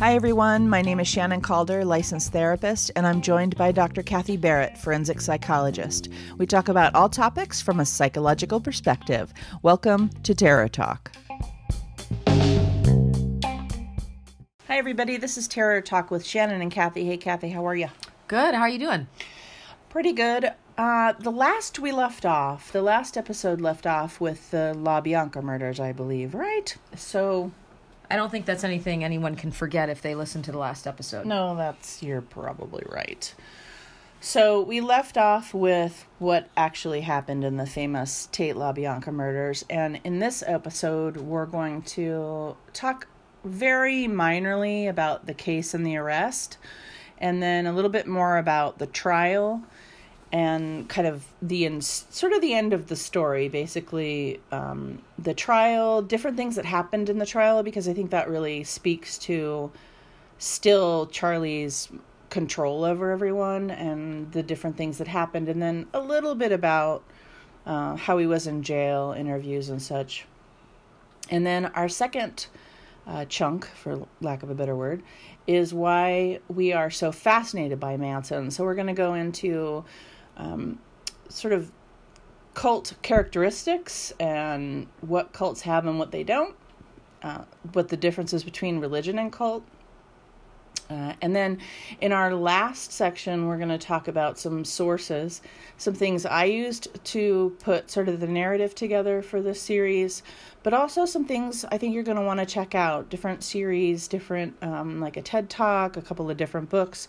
Hi, everyone. My name is Shannon Calder, licensed therapist, and I'm joined by Dr. Kathy Barrett, forensic psychologist. We talk about all topics from a psychological perspective. Welcome to Terror Talk. Hi, everybody. This is Terror Talk with Shannon and Kathy. Hey, Kathy, how are you? Good. How are you doing? Pretty good. Uh, the last we left off, the last episode left off with the LaBianca murders, I believe, right? So I don't think that's anything anyone can forget if they listen to the last episode. No, that's you're probably right. So we left off with what actually happened in the famous Tate LaBianca murders, and in this episode, we're going to talk very minorly about the case and the arrest, and then a little bit more about the trial and kind of the in, sort of the end of the story basically um, the trial different things that happened in the trial because i think that really speaks to still charlie's control over everyone and the different things that happened and then a little bit about uh, how he was in jail interviews and such. And then our second uh, chunk for lack of a better word is why we are so fascinated by manson. So we're going to go into um, sort of cult characteristics and what cults have and what they don't, uh, what the differences between religion and cult. Uh, and then in our last section, we're going to talk about some sources, some things I used to put sort of the narrative together for this series, but also some things I think you're going to want to check out different series, different, um, like a TED Talk, a couple of different books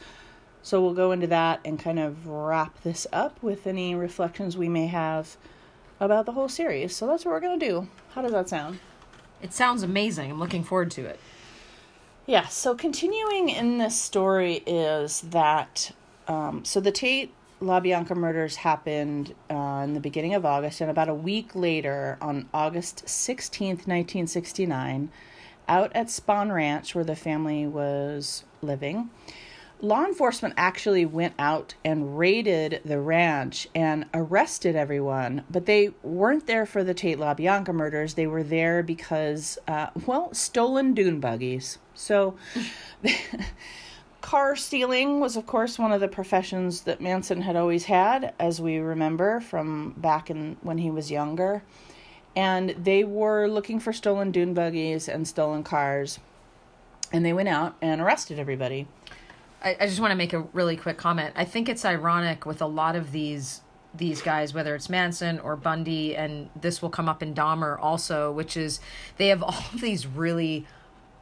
so we'll go into that and kind of wrap this up with any reflections we may have about the whole series. So that's what we're going to do. How does that sound? It sounds amazing. I'm looking forward to it. Yeah, so continuing in this story is that um, so the Tate LaBianca murders happened uh, in the beginning of August, and about a week later, on August 16th, 1969, out at Spahn Ranch, where the family was living, law enforcement actually went out and raided the ranch and arrested everyone, but they weren't there for the Tate LaBianca murders. They were there because, uh, well, stolen dune buggies. So, car stealing was, of course, one of the professions that Manson had always had, as we remember from back in when he was younger. And they were looking for stolen dune buggies and stolen cars. And they went out and arrested everybody. I, I just want to make a really quick comment. I think it's ironic with a lot of these these guys, whether it's Manson or Bundy, and this will come up in Dahmer also, which is they have all these really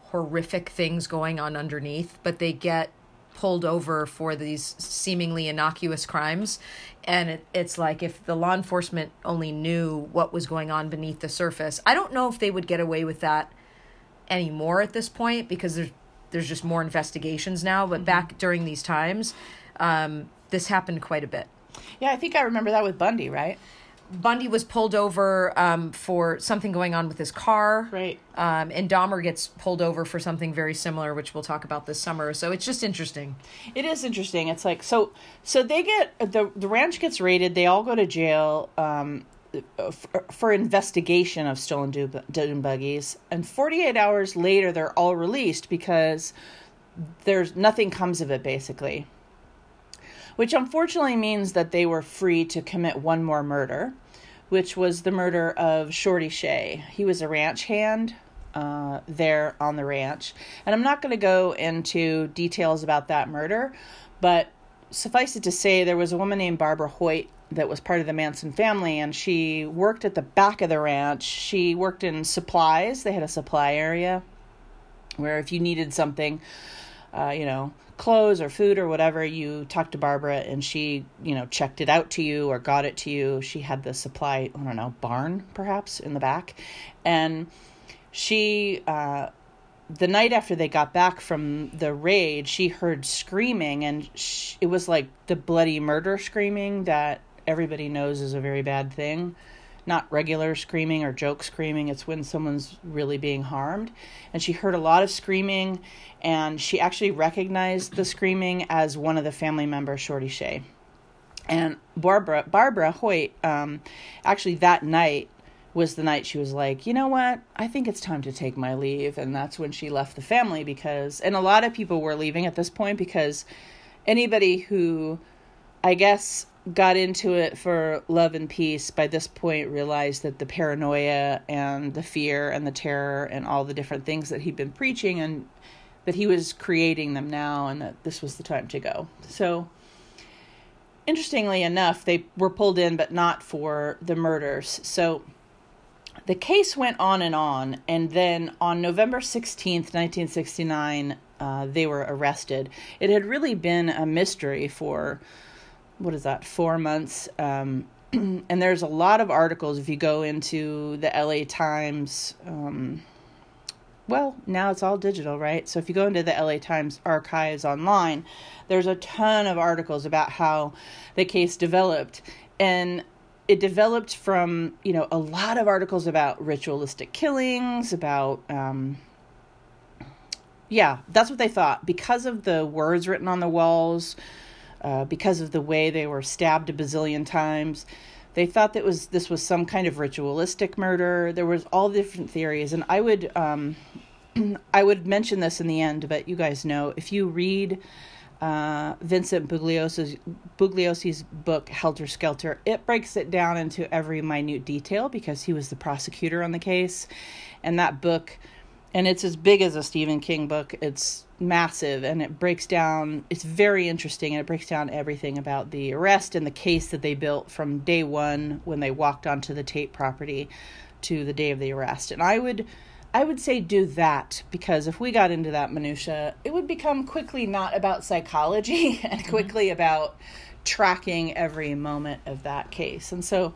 horrific things going on underneath, but they get pulled over for these seemingly innocuous crimes. And it, it's like if the law enforcement only knew what was going on beneath the surface. I don't know if they would get away with that anymore at this point because there's there's just more investigations now. But mm-hmm. back during these times, um, this happened quite a bit. Yeah, I think I remember that with Bundy, right? Bundy was pulled over um, for something going on with his car. Right. Um, and Dahmer gets pulled over for something very similar, which we'll talk about this summer. So it's just interesting. It is interesting. It's like so. So they get the the ranch gets raided. They all go to jail. Um, for for investigation of stolen dune buggies, and 48 hours later they're all released because there's nothing comes of it basically. Which unfortunately means that they were free to commit one more murder, which was the murder of Shorty Shea. He was a ranch hand uh, there on the ranch, and I'm not going to go into details about that murder, but suffice it to say, there was a woman named Barbara Hoyt that was part of the Manson family, and she worked at the back of the ranch. She worked in supplies. They had a supply area where if you needed something, uh, you know, clothes or food or whatever, you talked to Barbara and she, you know, checked it out to you or got it to you. She had the supply, I don't know, barn perhaps in the back. And she, uh, the night after they got back from the raid, she heard screaming, and she, it was like the bloody murder screaming that everybody knows is a very bad thing. Not regular screaming or joke screaming, it's when someone's really being harmed. And she heard a lot of screaming, and she actually recognized the screaming as one of the family members, Shorty Shea. And Barbara Barbara Hoyt, um, actually that night, was the night she was like, you know what? I think it's time to take my leave. And that's when she left the family because, and a lot of people were leaving at this point because anybody who, I guess, got into it for love and peace by this point realized that the paranoia and the fear and the terror and all the different things that he'd been preaching and that he was creating them now and that this was the time to go. So, interestingly enough, they were pulled in, but not for the murders. So, the case went on and on, and then on November 16th, 1969, uh, they were arrested. It had really been a mystery for, what is that, four months. Um, and there's a lot of articles if you go into the LA Times. Um, well, now it's all digital, right? So if you go into the LA Times archives online, there's a ton of articles about how the case developed. And it developed from you know a lot of articles about ritualistic killings about um, yeah that's what they thought. Because of the words written on the walls uh, because of the way they were stabbed a bazillion times they thought that was this was some kind of ritualistic murder. There was all different theories. And i would um, i would mention this in the end but you guys know if you read uh, Vincent Bugliosi's, Bugliosi's book Helter Skelter. It breaks it down into every minute detail because he was the prosecutor on the case. And that book, and it's as big as a Stephen King book, it's massive and it breaks down, it's very interesting and it breaks down everything about the arrest and the case that they built from day one when they walked onto the Tate property to the day of the arrest. And I would I would say do that because if we got into that minutia, it would become quickly not about psychology and mm-hmm. quickly about tracking every moment of that case. And so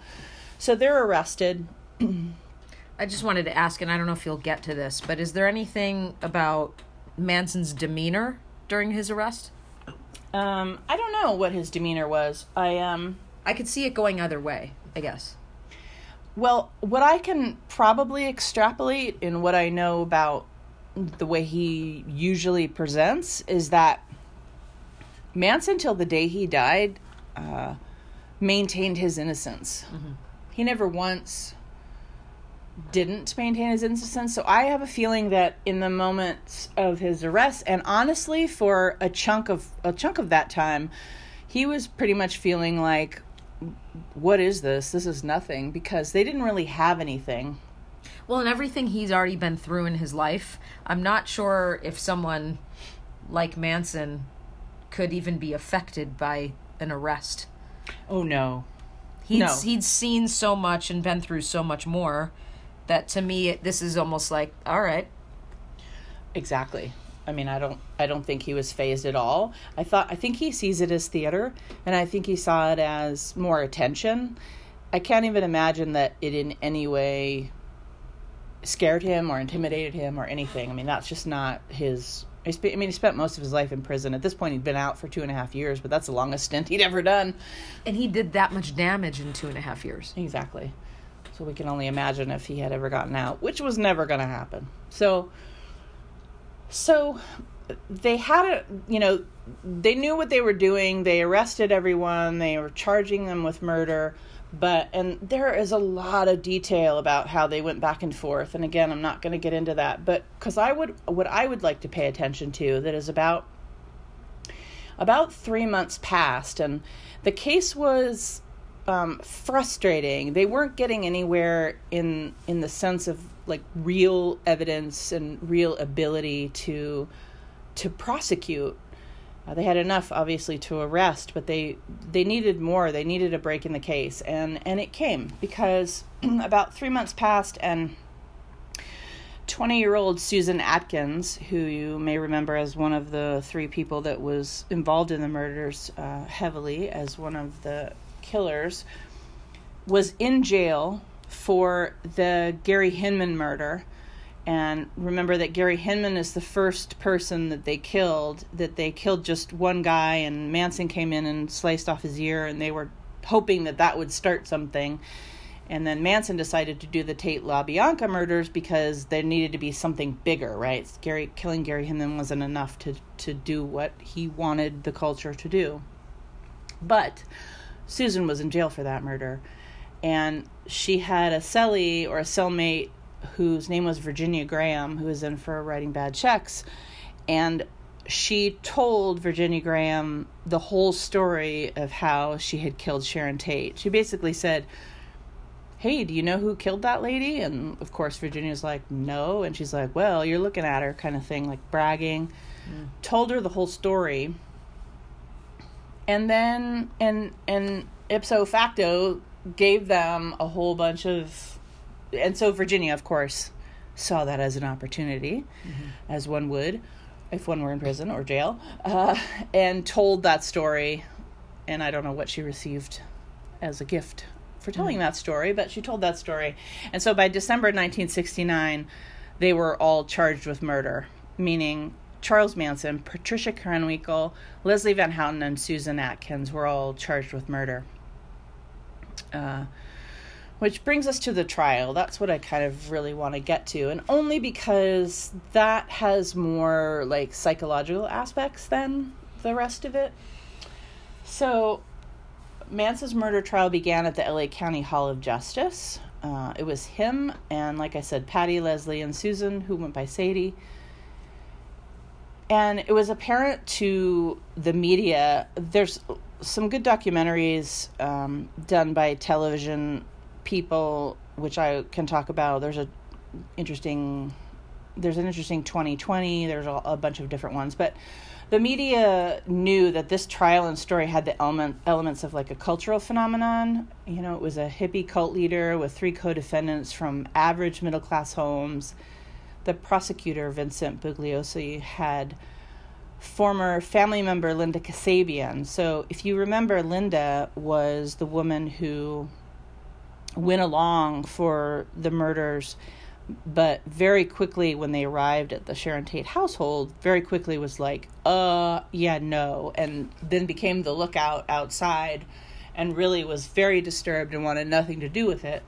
so they're arrested. I just wanted to ask and I don't know if you'll get to this, but is there anything about Manson's demeanor during his arrest? Um I don't know what his demeanor was. I um I could see it going either way, I guess. Well, what I can probably extrapolate in what I know about the way he usually presents is that Manson, till the day he died, uh, maintained his innocence. Mm-hmm. He never once didn't maintain his innocence. So I have a feeling that in the moments of his arrest, and honestly, for a chunk of a chunk of that time, he was pretty much feeling like what is this? This is nothing because they didn't really have anything. Well, and everything he's already been through in his life, I'm not sure if someone like Manson could even be affected by an arrest. Oh no. He'd no. he'd seen so much and been through so much more that to me this is almost like all right. Exactly. I mean, I don't I don't think he was phased at all. I thought I think he sees it as theater and I think he saw it as more attention. I can't even imagine that it in any way scared him or intimidated him or anything. I mean, that's just not his. I mean, he spent most of his life in prison. At this point, he'd been out for two and a half years, but that's the longest stint he'd ever done. And he did that much damage in two and a half years. Exactly. So we can only imagine if he had ever gotten out, which was never going to happen. So so they had a, you know, they knew what they were doing. They arrested everyone. They were charging them with murder. But, and there is a lot of detail about how they went back and forth. And again, I'm not going to get into that. But because I would, what I would like to pay attention to that is about, about three months passed. And the case was um, frustrating. They weren't getting anywhere in in the sense of like real evidence and real ability to to prosecute. Uh, they had enough, obviously, to arrest, but they they needed more. They needed a break in the case, and and it came because about three months passed, and 20 year old Susan Atkins, who you may remember as one of the three people that was involved in the murders uh, heavily as one of the killers, was in jail for the Gary Hinman murder. And remember that Gary Hinman is the first person that they killed, that they killed just one guy, and Manson came in and sliced off his ear, and they were hoping that that would start something. And then Manson decided to do the Tate LaBianca murders because there needed to be something bigger, right? Gary killing Gary Hinman wasn't enough to to do what he wanted the culture to do. But Susan was in jail for that murder. And she had a cellie or a cellmate whose name was Virginia Graham, who was in for writing bad checks. And she told Virginia Graham the whole story of how she had killed Sharon Tate. She basically said, Hey, do you know who killed that lady? And of course, Virginia's like, No. And she's like, Well, you're looking at her, kind of thing, like bragging. Mm. Told her the whole story. And then, and, and ipso facto, gave them a whole bunch of. And so Virginia, of course, saw that as an opportunity, mm-hmm. as one would if one were in prison or jail, uh, and told that story. And I don't know what she received as a gift for telling mm. that story, but she told that story. And so by December 1969, they were all charged with murder, meaning Charles Manson, Patricia Krenwinkel, Leslie Van Houten, and Susan Atkins were all charged with murder. Uh, which brings us to the trial. That's what I kind of really want to get to. And only because that has more like psychological aspects than the rest of it. So, Manson's murder trial began at the LA County Hall of Justice. Uh, it was him and, like I said, Patty, Leslie, and Susan, who went by Sadie. And it was apparent to the media. There's some good documentaries um, done by television people, which I can talk about. There's a interesting, there's an interesting 2020. There's a, a bunch of different ones, but the media knew that this trial and story had the element elements of like a cultural phenomenon. You know, it was a hippie cult leader with three co-defendants from average middle class homes. The prosecutor Vincent Bugliosi had former family member Linda Kasabian. So, if you remember, Linda was the woman who went along for the murders, but very quickly when they arrived at the Sharon Tate household, very quickly was like, uh, yeah, no, and then became the lookout outside and really was very disturbed and wanted nothing to do with it.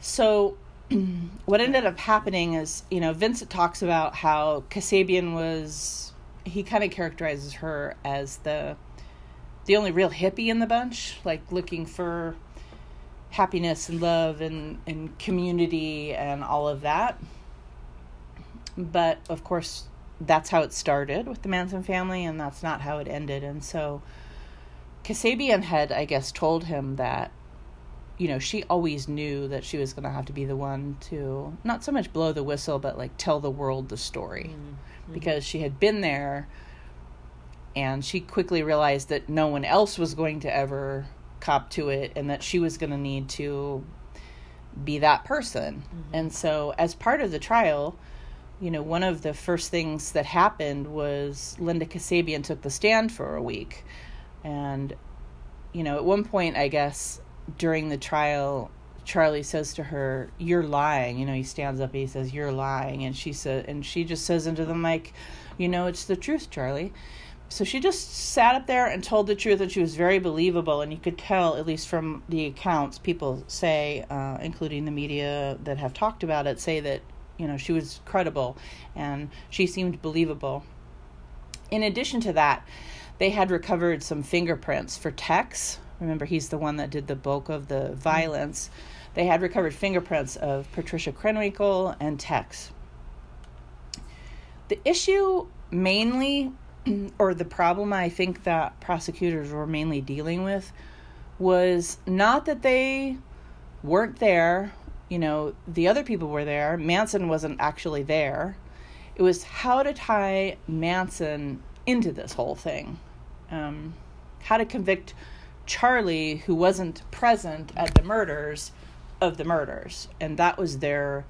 So, what ended up happening is, you know, Vincent talks about how Kasabian was, he kind of characterizes her as the the only real hippie in the bunch, like looking for happiness and love and, and community and all of that. But of course, that's how it started with the Manson family, and that's not how it ended. And so, Kasabian had, I guess, told him that, you know, she always knew that she was going to have to be the one to not so much blow the whistle, but like tell the world the story. Mm-hmm. Because she had been there and she quickly realized that no one else was going to ever cop to it and that she was going to need to be that person. Mm-hmm. And so, as part of the trial, you know, one of the first things that happened was Linda Kasabian took the stand for a week. And, you know, at one point, I guess, during the trial, Charlie says to her, "You're lying." You know, he stands up and he says, "You're lying," and she said, and she just says into the mic, "You know, it's the truth, Charlie." So she just sat up there and told the truth, and she was very believable. And you could tell, at least from the accounts, people say, uh, including the media that have talked about it, say that you know she was credible and she seemed believable. In addition to that, they had recovered some fingerprints for Tex. Remember, he's the one that did the bulk of the violence. They had recovered fingerprints of Patricia Krenwinkel and Tex. The issue mainly or the problem I think that prosecutors were mainly dealing with was not that they weren't there, you know, the other people were there, Manson wasn't actually there. It was how to tie Manson into this whole thing. Um, how to convict Charlie, who wasn't present at the murders, of the murders. And that was their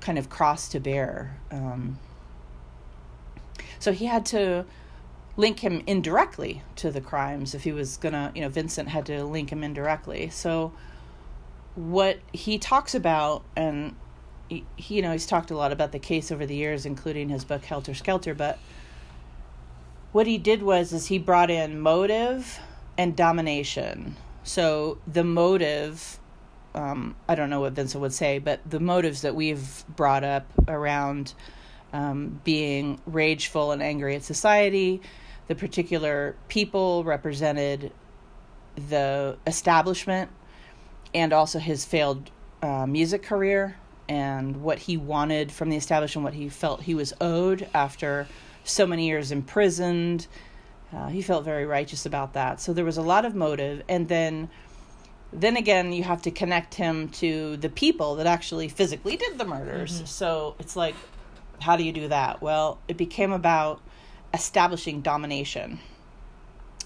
kind of cross to bear. Um, so he had to link him indirectly to the crimes if he was gonna, you know, Vincent had to link him indirectly. So what he talks about, and he, you know, he's talked a lot about the case over the years, including his book Helter Skelter. But what he did was, is he brought in motive and domination. So the motive um, I don't know what Vincent would say, but the motives that we've brought up around um, being rageful and angry at society. The particular people represented the establishment and also his failed uh, music career and what he wanted from the establishment, what he felt he was owed after so many years imprisoned. Uh, he felt very righteous about that. So there was a lot of motive, and then then again you have to connect him to the people that actually physically did the murders mm-hmm. so it's like how do you do that well it became about establishing domination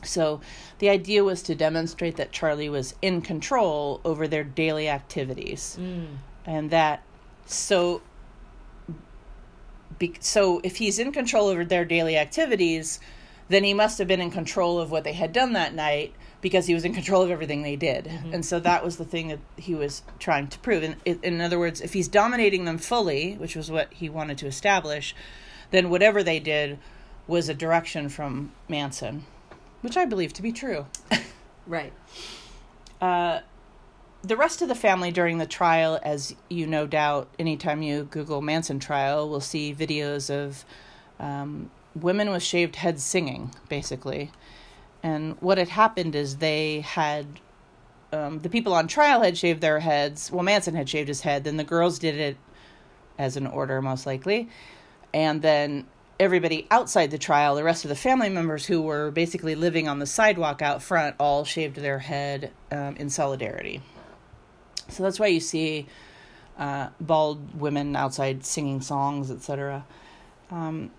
so the idea was to demonstrate that charlie was in control over their daily activities mm. and that so be, so if he's in control over their daily activities then he must have been in control of what they had done that night because he was in control of everything they did. Mm-hmm. And so that was the thing that he was trying to prove. And in, in other words, if he's dominating them fully, which was what he wanted to establish, then whatever they did was a direction from Manson, which I believe to be true. right. Uh, the rest of the family during the trial, as you no doubt, anytime you Google Manson trial, will see videos of um, women with shaved heads singing, basically. And what had happened is they had um, the people on trial had shaved their heads. Well, Manson had shaved his head. Then the girls did it as an order, most likely. And then everybody outside the trial, the rest of the family members who were basically living on the sidewalk out front, all shaved their head um, in solidarity. So that's why you see uh, bald women outside singing songs, etc. Um,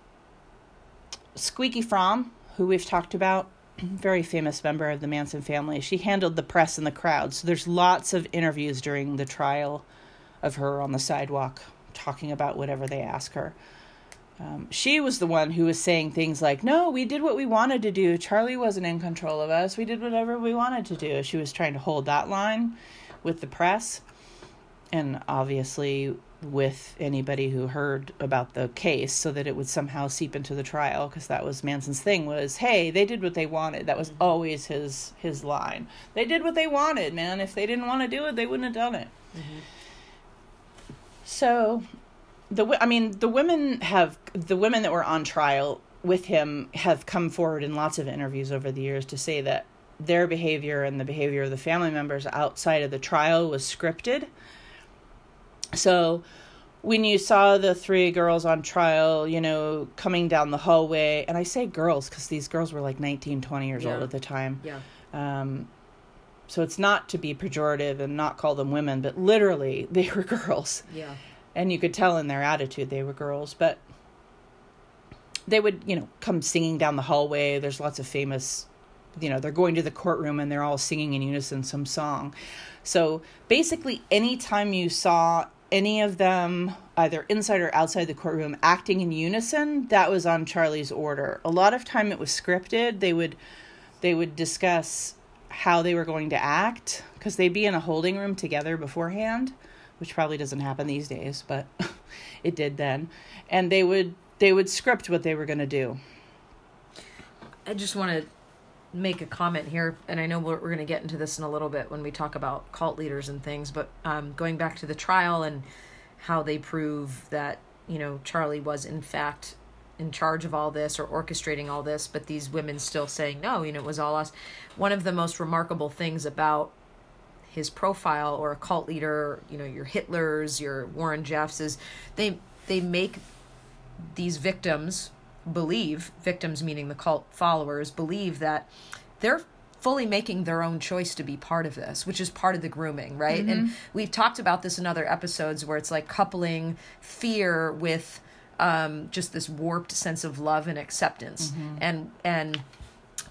Squeaky Fromme, who we've talked about, very famous member of the Manson family. She handled the press and the crowd. So there's lots of interviews during the trial of her on the sidewalk talking about whatever they ask her. Um, she was the one who was saying things like, No, we did what we wanted to do. Charlie wasn't in control of us. We did whatever we wanted to do. She was trying to hold that line with the press. And obviously, with anybody who heard about the case so that it would somehow seep into the trial because that was Manson's thing was hey they did what they wanted. That was mm-hmm. always his his line. They did what they wanted man. If they didn't want to do it they wouldn't have done it. Mm-hmm. so the I mean the women have the women that were on trial with him have come forward in lots of interviews over the years to say that their behavior and the behavior of the family members outside of the trial was scripted so when you saw the three girls on trial, you know, coming down the hallway, and I say girls because these girls were like 19, 20 years yeah. old at the time. Yeah. Um, so it's not to be pejorative and not call them women, but literally they were girls. Yeah. And you could tell in their attitude they were girls, but they would, you know, come singing down the hallway. There's lots of famous, you know, they're going to the courtroom and they're all singing in unison some song. So basically, anytime you saw any of them either inside or outside the courtroom acting in unison that was on charlie's order. A lot of time it was scripted. They would they would discuss how they were going to act because they'd be in a holding room together beforehand which probably doesn't happen these days but it did then. And they would they would script what they were going to do. I just want to make a comment here, and I know we're, we're going to get into this in a little bit when we talk about cult leaders and things, but um, going back to the trial and how they prove that, you know, Charlie was in fact in charge of all this or orchestrating all this, but these women still saying, no, you know, it was all us. One of the most remarkable things about his profile or a cult leader, you know, your Hitlers, your Warren Jeffs, is they, they make these victims believe, victims meaning the cult followers, believe that they're fully making their own choice to be part of this, which is part of the grooming, right? Mm-hmm. And we've talked about this in other episodes where it's like coupling fear with um, just this warped sense of love and acceptance, mm-hmm. and and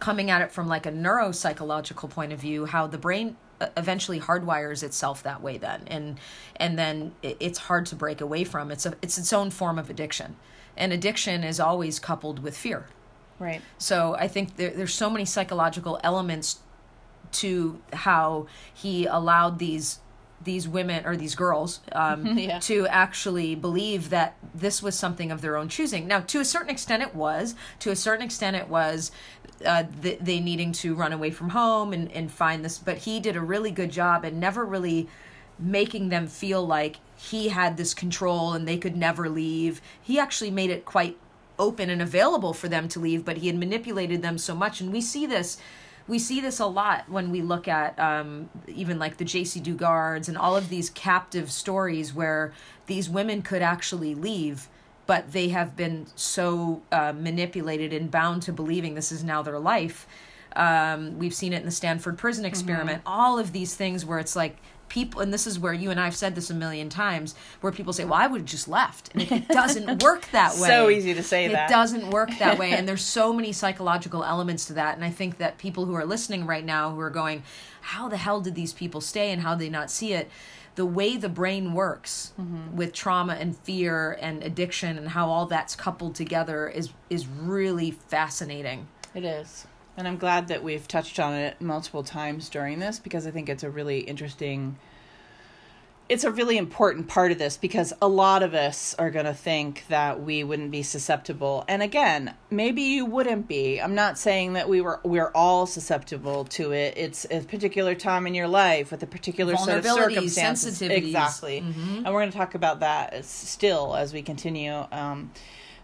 coming at it from like a neuropsychological point of view, how the brain eventually hardwires itself that way then and and then it's hard to break away from it's a it's its own form of addiction and addiction is always coupled with fear. Right. So I think there, there's so many psychological elements to how he allowed these these women or these girls um, yeah. to actually believe that this was something of their own choosing. Now, to a certain extent, it was. To a certain extent, it was uh, th- they needing to run away from home and, and find this. But he did a really good job and never really making them feel like he had this control and they could never leave. He actually made it quite open and available for them to leave, but he had manipulated them so much. And we see this we see this a lot when we look at um, even like the Jaycee Dugards and all of these captive stories where these women could actually leave, but they have been so uh, manipulated and bound to believing this is now their life. Um, we've seen it in the Stanford prison experiment. Mm-hmm. All of these things where it's like people and this is where you and I've said this a million times where people say well I would have just left. And it doesn't work that way. so easy to say it that. it doesn't work that way and there's so many psychological elements to that and I think that people who are listening right now who are going how the hell did these people stay and how did they not see it? The way the brain works mm-hmm. with trauma and fear and addiction and how all that's coupled together is is really fascinating. It is and I'm glad that we've touched on it multiple times during this because I think it's a really interesting it's a really important part of this because a lot of us are going to think that we wouldn't be susceptible. And again, maybe you wouldn't be. I'm not saying that we were we're all susceptible to it. It's a particular time in your life with a particular set of circumstances. Exactly. Mm-hmm. And we're going to talk about that still as we continue um,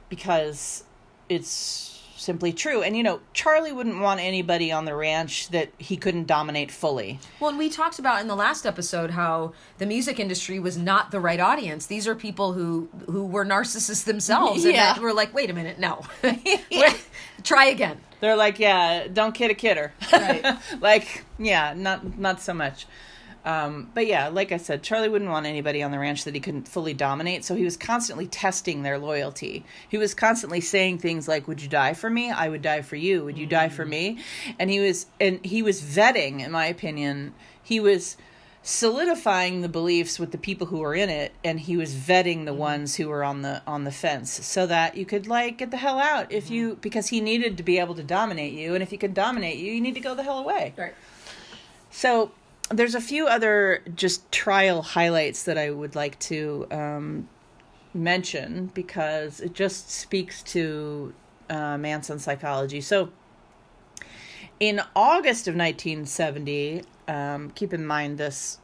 because it's simply true. And you know, Charlie wouldn't want anybody on the ranch that he couldn't dominate fully. Well, and we talked about in the last episode how the music industry was not the right audience. These are people who who were narcissists themselves, and yeah. we're like, wait a minute, no, try again. They're like, yeah, don't kid a kidder. Right. like, yeah, not not so much. Um, but yeah, like I said, Charlie wouldn't want anybody on the ranch that he couldn't fully dominate. So he was constantly testing their loyalty. He was constantly saying things like, "Would you die for me? I would die for you. Would you die for me?" And he was and he was vetting, in my opinion, he was solidifying the beliefs with the people who were in it and he was vetting the mm-hmm. ones who were on the on the fence so that you could like get the hell out if you mm-hmm. because he needed to be able to dominate you and if he could dominate you you need to go the hell away right so there's a few other just trial highlights that I would like to um, mention because it just speaks to uh, Manson psychology. So, in August of 1970, um, keep in mind this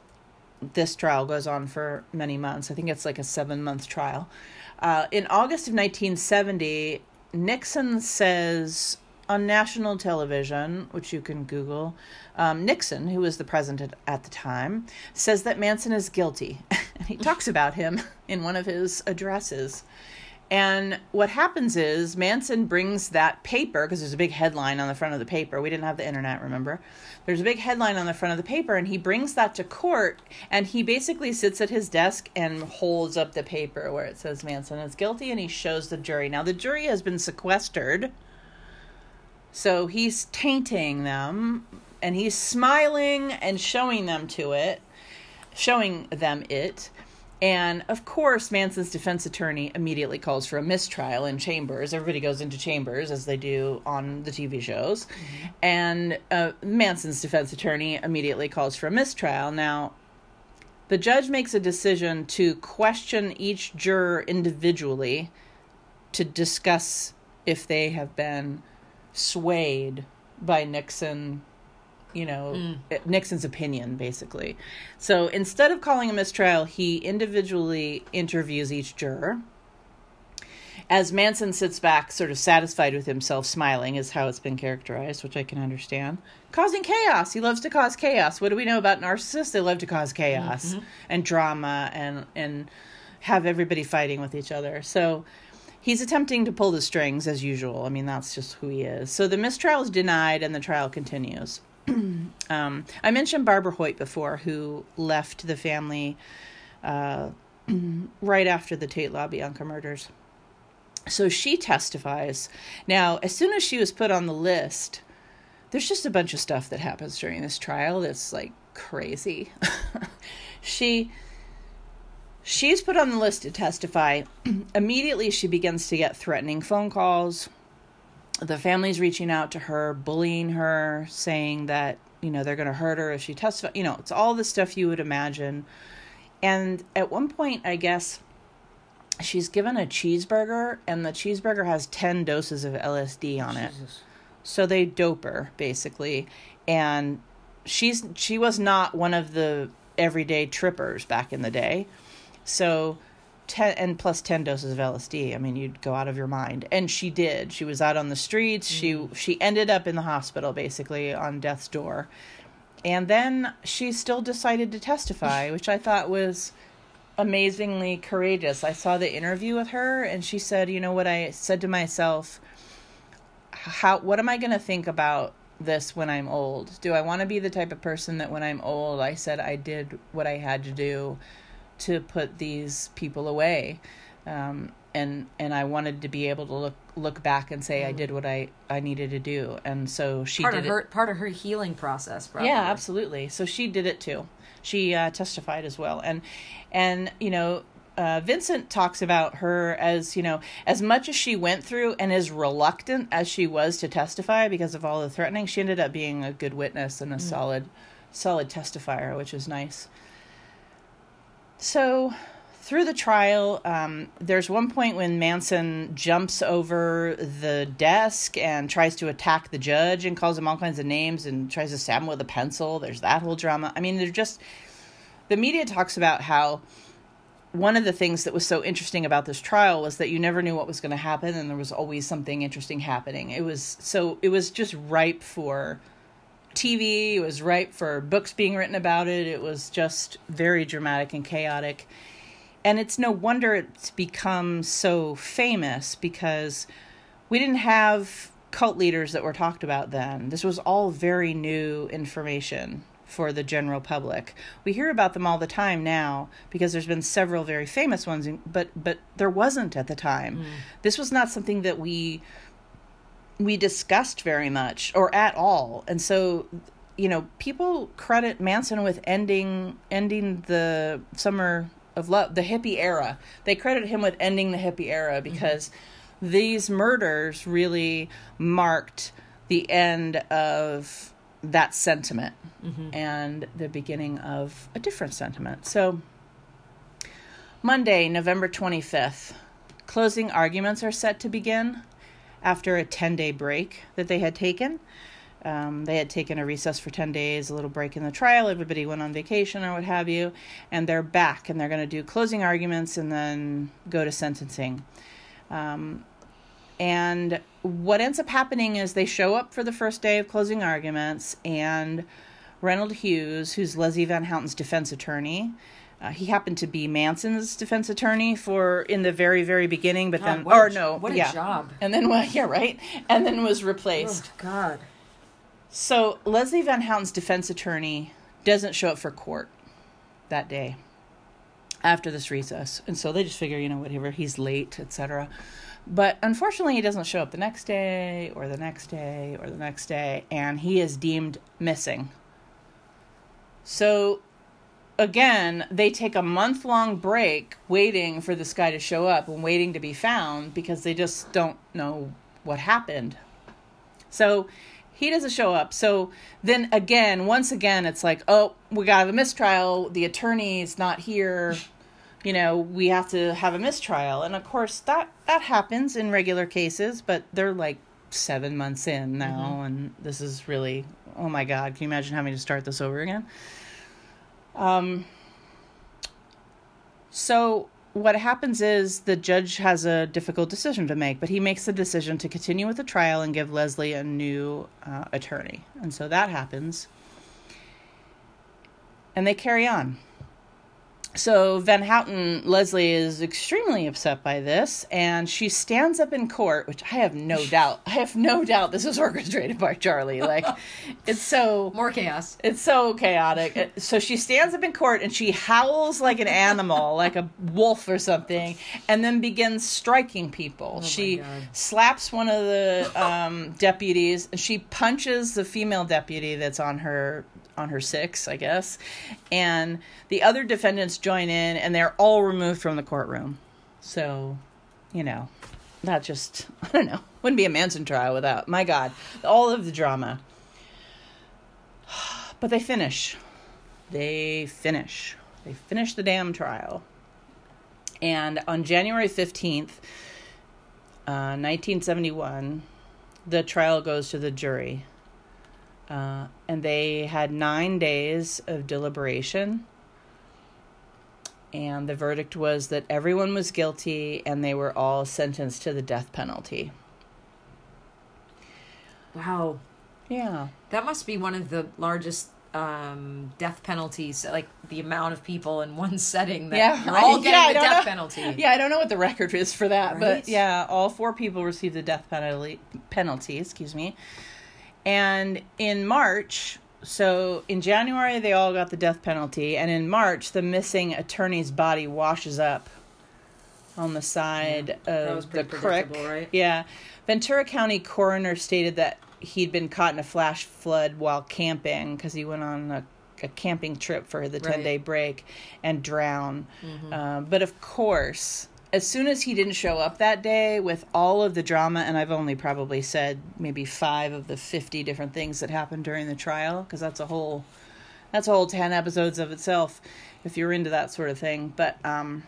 this trial goes on for many months. I think it's like a seven month trial. Uh, in August of 1970, Nixon says on national television, which you can Google, um, Nixon, who was the president at the time, says that Manson is guilty. and he talks about him in one of his addresses. And what happens is Manson brings that paper, because there's a big headline on the front of the paper. We didn't have the internet, remember? There's a big headline on the front of the paper, and he brings that to court, and he basically sits at his desk and holds up the paper where it says Manson is guilty, and he shows the jury. Now, the jury has been sequestered so he's tainting them and he's smiling and showing them to it, showing them it. And of course, Manson's defense attorney immediately calls for a mistrial in chambers. Everybody goes into chambers as they do on the TV shows. Mm-hmm. And uh, Manson's defense attorney immediately calls for a mistrial. Now, the judge makes a decision to question each juror individually to discuss if they have been swayed by Nixon, you know, mm. Nixon's opinion, basically. So instead of calling a mistrial, he individually interviews each juror. As Manson sits back, sort of satisfied with himself, smiling, is how it's been characterized, which I can understand. Causing chaos. He loves to cause chaos. What do we know about narcissists? They love to cause chaos mm-hmm. and drama and and have everybody fighting with each other. So He's attempting to pull the strings as usual. I mean, that's just who he is. So the mistrial is denied and the trial continues. um, I mentioned Barbara Hoyt before, who left the family uh, right after the Tate LaBianca murders. So she testifies. Now, as soon as she was put on the list, there's just a bunch of stuff that happens during this trial that's like crazy. she She's put on the list to testify. Immediately, she begins to get threatening phone calls. The family's reaching out to her, bullying her, saying that, you know, they're going to hurt her if she testifies. You know, it's all the stuff you would imagine. And at one point, I guess she's given a cheeseburger, and the cheeseburger has 10 doses of LSD on it. So they dope her, basically. And she's she was not one of the everyday trippers back in the day. So ten and plus ten doses of LSD. I mean, you'd go out of your mind. And she did. She was out on the streets. She mm. she ended up in the hospital basically on death's door. And then she still decided to testify, which I thought was amazingly courageous. I saw the interview with her and she said, "You know what I said to myself, how what am I going to think about this when I'm old? Do I want to be the type of person that when I'm old, I said I did what I had to do to put these people away?" Um, and and I wanted to be able to look look back and say I did what I I needed to do. And so she part did of her it. part of her healing process. Probably. Yeah, absolutely. So she did it too. She uh, testified as well, and and you know. Uh, Vincent talks about her as you know, as much as she went through and as reluctant as she was to testify because of all the threatening, she ended up being a good witness and a solid, solid testifier, which is nice. So, through the trial, um, there's one point when Manson jumps over the desk and tries to attack the judge and calls him all kinds of names and tries to stab him with a pencil. There's that whole drama. I mean, they're just the media talks about how one of the things that was so interesting about this trial was that you never knew what was going to happen and there was always something interesting happening. It was so it was just ripe for TV, it was ripe for books being written about it. It was just very dramatic and chaotic. And it's no wonder it's become so famous because we didn't have cult leaders that were talked about then. This was all very new information for the general public. We hear about them all the time now because there's been several very famous ones, but but there wasn't at the time. Mm. This was not something that we we discussed very much or at all. And so you know, people credit Manson with ending ending the summer of love, the hippie era. They credit him with ending the hippie era mm-hmm. because these murders really marked the end of that sentiment mm-hmm. and the beginning of a different sentiment. So, Monday, November 25th, closing arguments are set to begin after a 10 day break that they had taken. Um, they had taken a recess for 10 days, a little break in the trial. Everybody went on vacation or what have you. And they're back and they're going to do closing arguments and then go to sentencing. Um, and what ends up happening is they show up for the first day of closing arguments, and Ronald Hughes, who's Leslie Van Houten's defense attorney, uh, he happened to be Manson's defense attorney for in the very very beginning, but then what a or no, what a yeah, job. and then well, yeah, right, and then was replaced. Oh, God. So Leslie Van Houten's defense attorney doesn't show up for court that day after this recess, and so they just figure, you know, whatever, he's late, etc. But unfortunately, he doesn't show up the next day, or the next day, or the next day, and he is deemed missing. So again, they take a month long break waiting for this guy to show up and waiting to be found because they just don't know what happened. So he doesn't show up. So then again, once again, it's like, oh, we got a mistrial. The attorney's not here. You know, we have to have a mistrial. And of course, that that happens in regular cases, but they're like seven months in now, mm-hmm. and this is really, oh my God, can you imagine having to start this over again? Um. So what happens is the judge has a difficult decision to make, but he makes the decision to continue with the trial and give Leslie a new uh, attorney. And so that happens. And they carry on. So Van Houten, Leslie is extremely upset by this, and she stands up in court, which I have no doubt, I have no doubt this is orchestrated by Charlie. Like, it's so More chaos. it's so chaotic. So she stands up in court and she howls like an animal, like a wolf or something, and then begins striking people. she slaps one of the um, deputies. and She punches the female deputy that's on her on her six, I guess, and the other defendants join in, and they're all removed from the courtroom. So, you know, that just I don't know. Wouldn't be a Manson trial without my God, all of the drama. But they finish. They finish. They finish the damn trial. And on January 15th, uh, 1971, the trial goes to the jury. Uh, and they had nine days of deliberation. and the verdict was that everyone was guilty and they were all sentenced to the death penalty. Wow. Yeah. That must be one of the largest um, death penalties, like the amount of people in one setting that Yeah, you're all getting yeah, the death know. penalty. Yeah, I don't know what the record is for that, Right? but yeah, all four people received the death penalty penalty, excuse me. And in March, so in January they all got the death penalty, and in March the missing attorney's body washes up on the side that was of the creek. right? Yeah. Ventura County coroner stated that he'd been caught in a flash flood while camping because he went on a, a camping trip for the 10 day Right. break and drowned. Um, but of course, as soon as he didn't show up that day with all of the drama, and I've only probably said maybe five of the 50 different things that happened during the trial because that's a whole. That's a whole 10 episodes of itself if you're into that sort of thing. But um,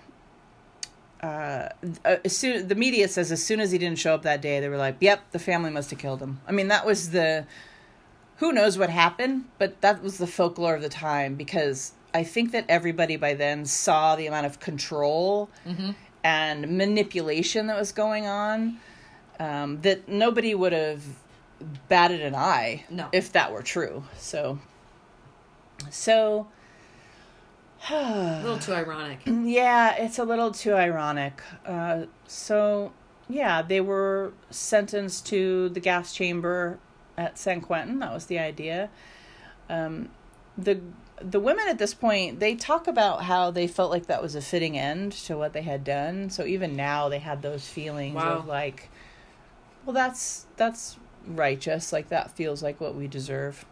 uh, as soon the media says as soon as he didn't show up that day, they were like, "Yep, the family must have killed him." I mean, that was the who knows what happened, but that was the folklore of the time because I think that everybody by then saw the amount of control and manipulation that was going on. Um, that nobody would have batted an eye No. if that were true. So, so A little too ironic. yeah, it's a little too ironic. Uh, so, yeah, they were sentenced to the gas chamber at San Quentin. That was the idea. Um, the the women at this point they talk about how they felt like that was a fitting end to what they had done. So even now they had those feelings Wow. of like, well, that's that's righteous. Like that feels like what we deserve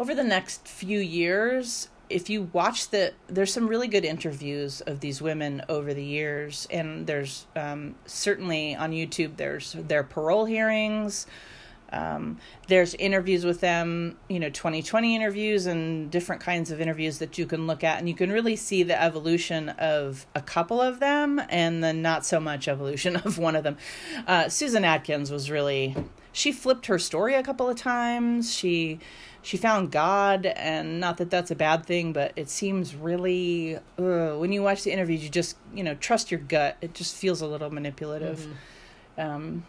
over the next few years if you watch the there's some really good interviews of these women over the years and there's um, certainly on youtube there's their parole hearings um, there's interviews with them you know 2020 interviews and different kinds of interviews that you can look at and you can really see the evolution of a couple of them and the not so much evolution of one of them uh, susan atkins was really she flipped her story a couple of times she she found God, and not that that's a bad thing, but it seems really when you watch the interviews, you just you know trust your gut. It just feels a little manipulative. Um,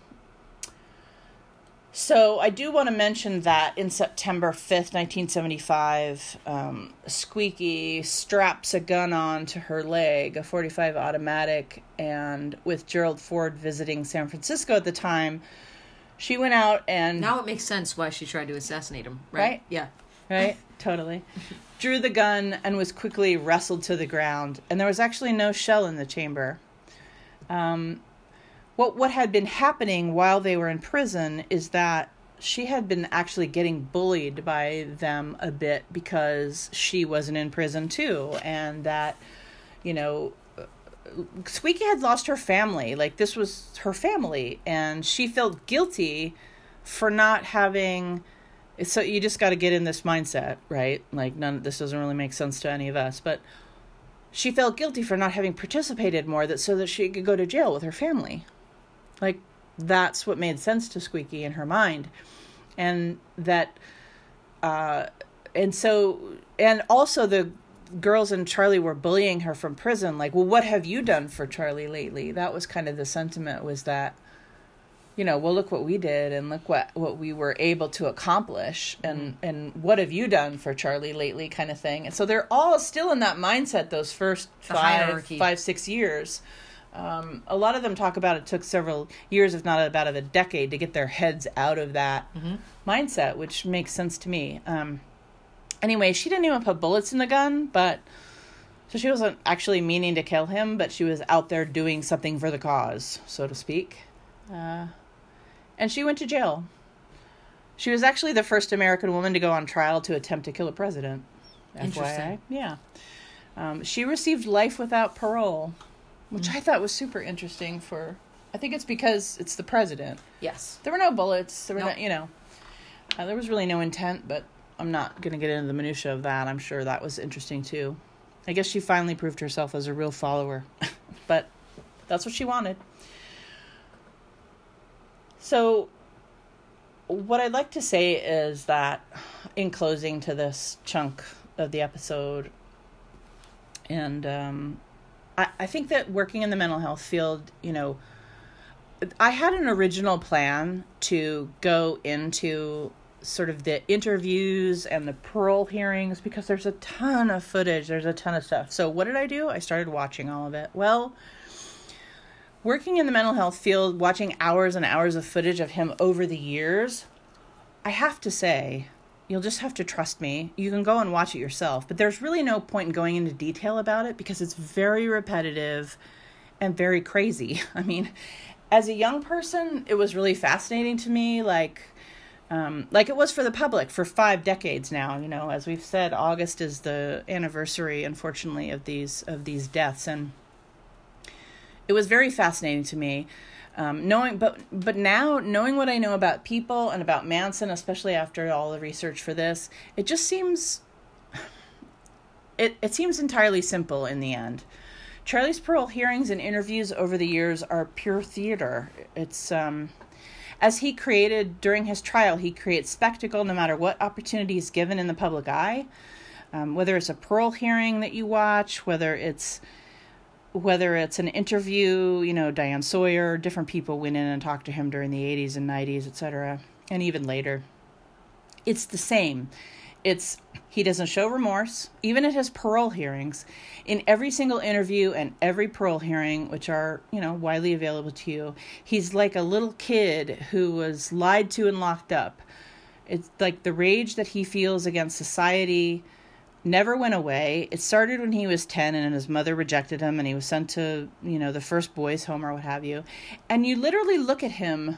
so I do want to mention that in September fifth, nineteen seventy five, um, Squeaky straps a gun on to her leg, a forty five automatic, and with Gerald Ford visiting San Francisco at the time. She went out and Now it makes sense why she tried to assassinate him, right? Right? Yeah. right? Totally. Drew the gun and was quickly wrestled to the ground, and there was actually no shell in the chamber. Um, what what had been happening while they were in prison is that she had been actually getting bullied by them a bit because she wasn't in prison too, and that you know Squeaky had lost her family. Like this was her family, and she felt guilty for not having. So you just got to get in this mindset, right? Like none. This doesn't really make sense to any of us, but she felt guilty for not having participated more, that so that she could go to jail with her family. Like that's what made sense to Squeaky in her mind, and that, uh, and so, and also the girls and Charlie were bullying her from prison. Like, well, what have you done for Charlie lately? That was kind of the sentiment was that, you know, well, look what we did and look what, what we were able to accomplish and, and what have you done for Charlie lately kind of thing. And so they're all still in that mindset those first The five, hierarchy. five, six years. Um, a lot of them talk about it took several years, if not about a decade, to get their heads out of that mindset, which makes sense to me. Um, anyway, she didn't even put bullets in the gun, but so she wasn't actually meaning to kill him, but she was out there doing something for the cause, so to speak. Uh, and she went to jail. She was actually the first American woman to go on trial to attempt to kill a president. Interesting. FYI. Yeah. Um, she received life without parole, which I thought was super interesting for. I think it's because it's the president. Yes. There were no bullets. There were Nope. no, you know, uh, there was really no intent. But I'm not going to get into the minutia of that. I'm sure that was interesting too. I guess she finally proved herself as a real follower, but that's what she wanted. So, what I'd like to say is that, in closing to this chunk of the episode, and um, I, I think that working in the mental health field, you know, I had an original plan to go into sort of the interviews and the parole hearings because there's a ton of footage, there's a ton of stuff. So, what did I do? I started watching all of it. Well, working in the mental health field, watching hours and hours of footage of him over the years, I have to say, you'll just have to trust me. You can go and watch it yourself, but there's really no point in going into detail about it because it's very repetitive and very crazy. I mean, as a young person, it was really fascinating to me, like um, like it was for the public for five decades now. You know, as we've said, August is the anniversary, unfortunately, of these of these deaths, and it was very fascinating to me. Um, knowing, but but now knowing what I know about people and about Manson, especially after all the research for this, it just seems it it seems entirely simple in the end. Charlie's parole hearings and interviews over the years are pure theater. It's um, as he created during his trial, he creates spectacle no matter what opportunity is given in the public eye. Um, whether it's a parole hearing that you watch, whether it's whether it's an interview, you know, Diane Sawyer, different people went in and talked to him during the 80s and 90s, etc., and even later. It's the same. It's he doesn't show remorse, even at his parole hearings. In every single interview and every parole hearing, which are, you know, widely available to you, he's like a little kid who was lied to and locked up. It's like the rage that he feels against society never went away. It started when he was 10 and his mother rejected him and he was sent to, you know, the first boys' home or what have you. And you literally look at him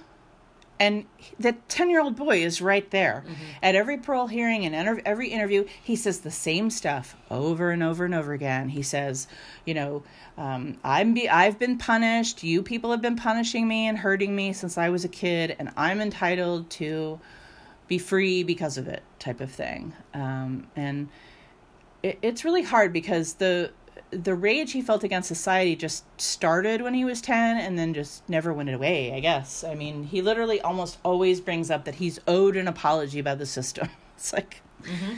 and the 10 year old boy is right there mm-hmm. at every parole hearing and every interview he says the same stuff over and over and over again he says you know um, i'm be i've been punished you people have been punishing me and hurting me since i was a kid and i'm entitled to be free because of it type of thing um, and it, it's really hard because the the rage he felt against society just started when he was 10 and then just never went away, I guess. I mean, he literally almost always brings up that he's owed an apology about the system. It's like, mm-hmm.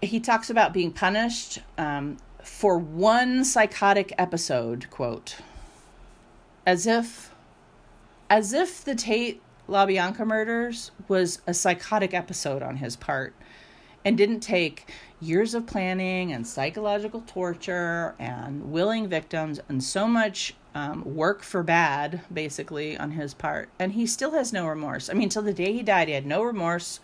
he talks about being punished um, for one psychotic episode, quote, as if, as if the Tate LaBianca murders was a psychotic episode on his part and didn't take years of planning and psychological torture and willing victims and so much um, work for bad, basically, on his part. And he still has no remorse. I mean, till the day he died, he had no remorse,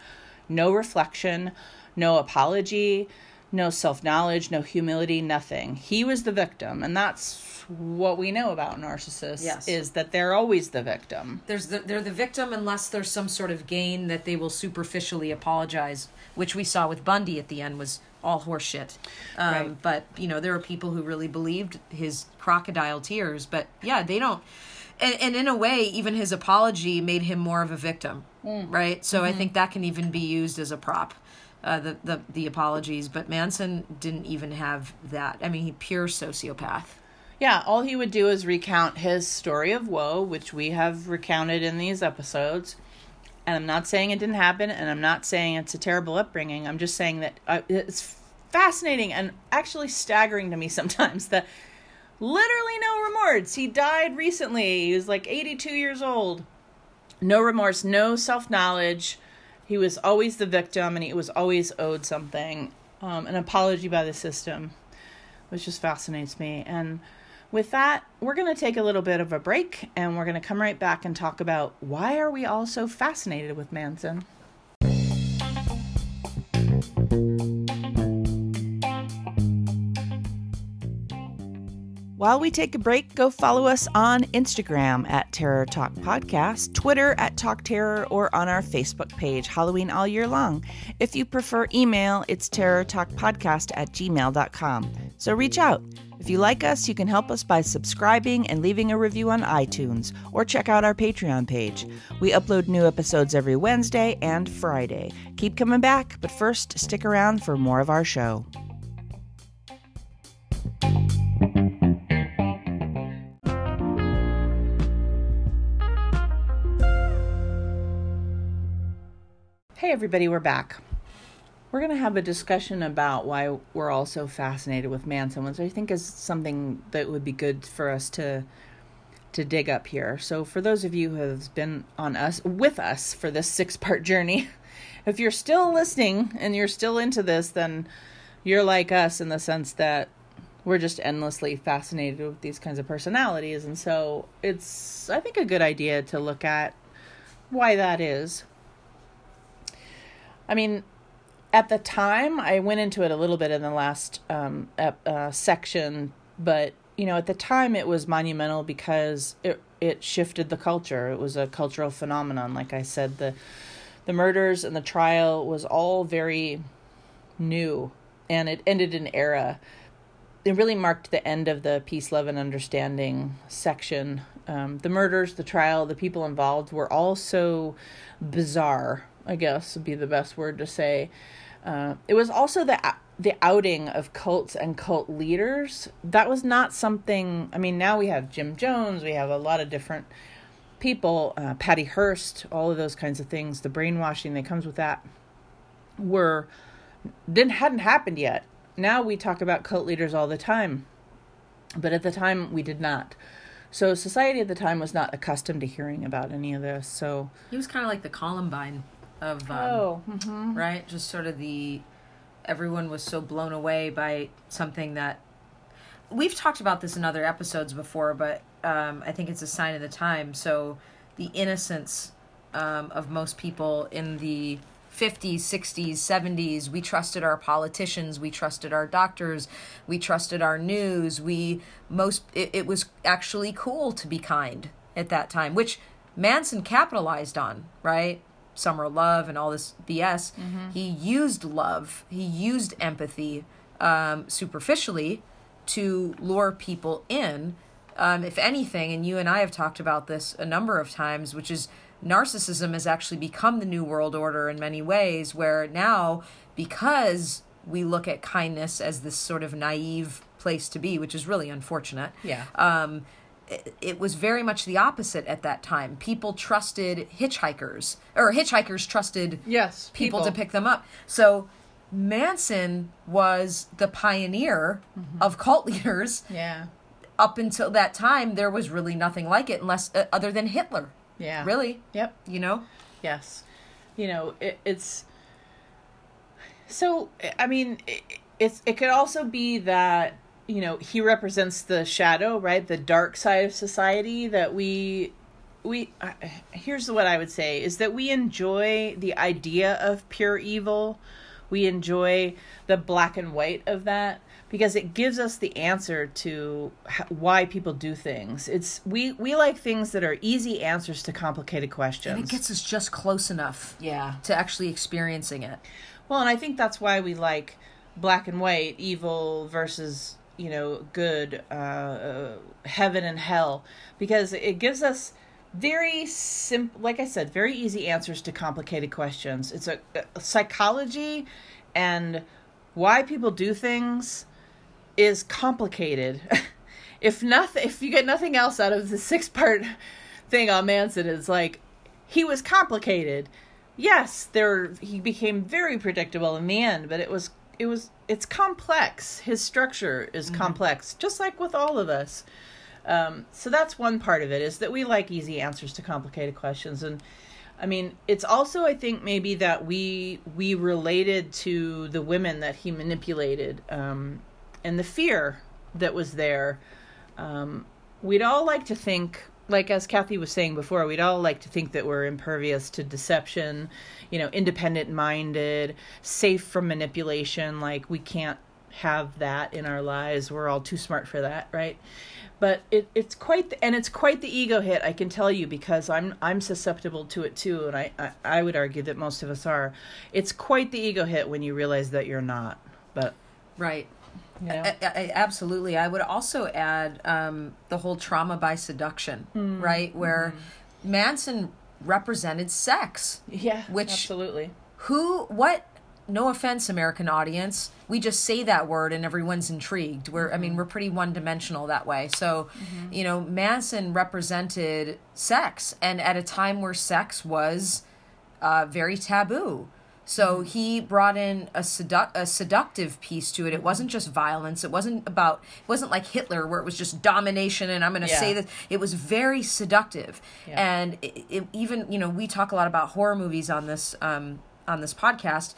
no reflection, no apology, no self knowledge, no humility, nothing. He was the victim. And that's what we know about narcissists yes. is that they're always the victim. There's the, they're the victim unless there's some sort of gain that they will superficially apologize, which we saw with Bundy at the end was all horseshit. Um, right. But you know, there are people who really believed his crocodile tears. But yeah, they don't. And, and in a way, even his apology made him more of a victim, mm. right? So mm-hmm. I think that can even be used as a prop. Uh, the, the the apologies, but Manson didn't even have that. I mean, he pure sociopath. Yeah, all he would do is recount his story of woe, which we have recounted in these episodes. And I'm not saying it didn't happen, and I'm not saying it's a terrible upbringing. I'm just saying that uh, it's fascinating and actually staggering to me sometimes that literally no remorse. He died recently. He was like 82 years old. No remorse, no self knowledge. He was always the victim and he was always owed something. Um, an apology by the system, which just fascinates me. And with that, we're going to take a little bit of a break and we're going to come right back and talk about why are we all so fascinated with Manson? While we take a break, go follow us on Instagram at Terror Talk Podcast, Twitter at Talk Terror, or on our Facebook page, Halloween All Year Long. If you prefer email, it's terrortalkpodcast at gmail.com. So reach out. If you like us, you can help us by subscribing and leaving a review on iTunes, or check out our Patreon page. We upload new episodes every Wednesday and Friday. Keep coming back, but first, stick around for more of our show. Hey, everybody, we're back. we're going to have a discussion about why we're all so fascinated with Manson, which I think is something that would be good for us to to dig up here. So for those of you who have been on us with us for this six-part journey, if you're still listening and you're still into this, then you're like us in the sense that we're just endlessly fascinated with these kinds of personalities and so it's I think a good idea to look at why that is. I mean, at the time, I went into it a little bit in the last um, uh, section, but you know, at the time, it was monumental because it it shifted the culture. It was a cultural phenomenon. Like I said, the the murders and the trial was all very new, and it ended an era. It really marked the end of the peace, love, and understanding section. Um, the murders, the trial, the people involved were all so bizarre. I guess would be the best word to say. Uh, it was also the the outing of cults and cult leaders. That was not something. I mean, now we have Jim Jones. We have a lot of different people. Uh, Patty Hearst. All of those kinds of things. The brainwashing that comes with that were didn't hadn't happened yet. Now we talk about cult leaders all the time, but at the time we did not. So society at the time was not accustomed to hearing about any of this. So he was kind of like the Columbine of um, oh mm-hmm. right? Just sort of the everyone was so blown away by something that we've talked about this in other episodes before but um, i think it's a sign of the time. So the innocence um, of most people in the 50s 60s 70s we trusted our politicians we trusted our doctors we trusted our news we most it, it was actually cool to be kind at that time which manson capitalized on right summer love and all this BS. Mm-hmm. He used love, he used empathy um, superficially to lure people in. Um, if anything, and you and I have talked about this a number of times, which is narcissism has actually become the new world order in many ways, where now, because we look at kindness as this sort of naive place to be, which is really unfortunate. Yeah. Um, it was very much the opposite at that time. People trusted hitchhikers, or hitchhikers trusted yes people, people to pick them up. So Manson was the pioneer mm-hmm. of cult leaders. Yeah. Up until that time, there was really nothing like it, unless uh, other than Hitler. Yeah. Really. Yep. You know. Yes. You know it, it's. So I mean, it, it's it could also be that you know he represents the shadow right? The dark side of society that we we uh, here's what i would say is that we enjoy the idea of pure evil. We enjoy the black and white of that because it gives us the answer to why people do things. It's we we like things that are easy answers to complicated questions. And it gets us just close enough yeah. to actually experiencing it. Well and i think that's why we like black and white evil versus you know good uh, uh, heaven and hell because it gives us very simple like i said very easy answers to complicated questions. It's a, a psychology and why people do things is complicated. If nothing if you get nothing else out of the six part thing on manson is like he was complicated. Yes there he became very predictable in the end but it was it was it's complex. His structure is mm-hmm. complex, just like with all of us. Um, so that's one part of it is that we like easy answers to complicated questions, and I mean it's also I think maybe that we we related to the women that he manipulated um, and the fear that was there. Um, we'd all like to think like as Kathy was saying before, we'd all like to think that we're impervious to deception, you know, independent minded, safe from manipulation. Like we can't have that in our lives. We're all too smart for that, right? But it, it's quite the, and it's quite the ego hit. I can tell you because I'm I'm susceptible to it too, and I, I I would argue that most of us are. It's quite the ego hit when you realize that you're not. But right you know? I, I, absolutely. I would also add um, the whole trauma by seduction, mm. right? Where mm. Manson represented sex. Yeah, which absolutely. Who? What? No offense, American audience. We just say that word and everyone's intrigued. We're, mm-hmm. I mean, mm-hmm. we're pretty one-dimensional that way. So, mm-hmm. you know, Manson represented sex, and at a time where sex was uh, very taboo. So he brought in a, sedu- a seductive piece to it. It wasn't just violence. It wasn't about. It wasn't like Hitler, where it was just domination and I'm going to Yeah. say that. It was very seductive, Yeah. and it, it, even you know we talk a lot about horror movies on this um, on this podcast.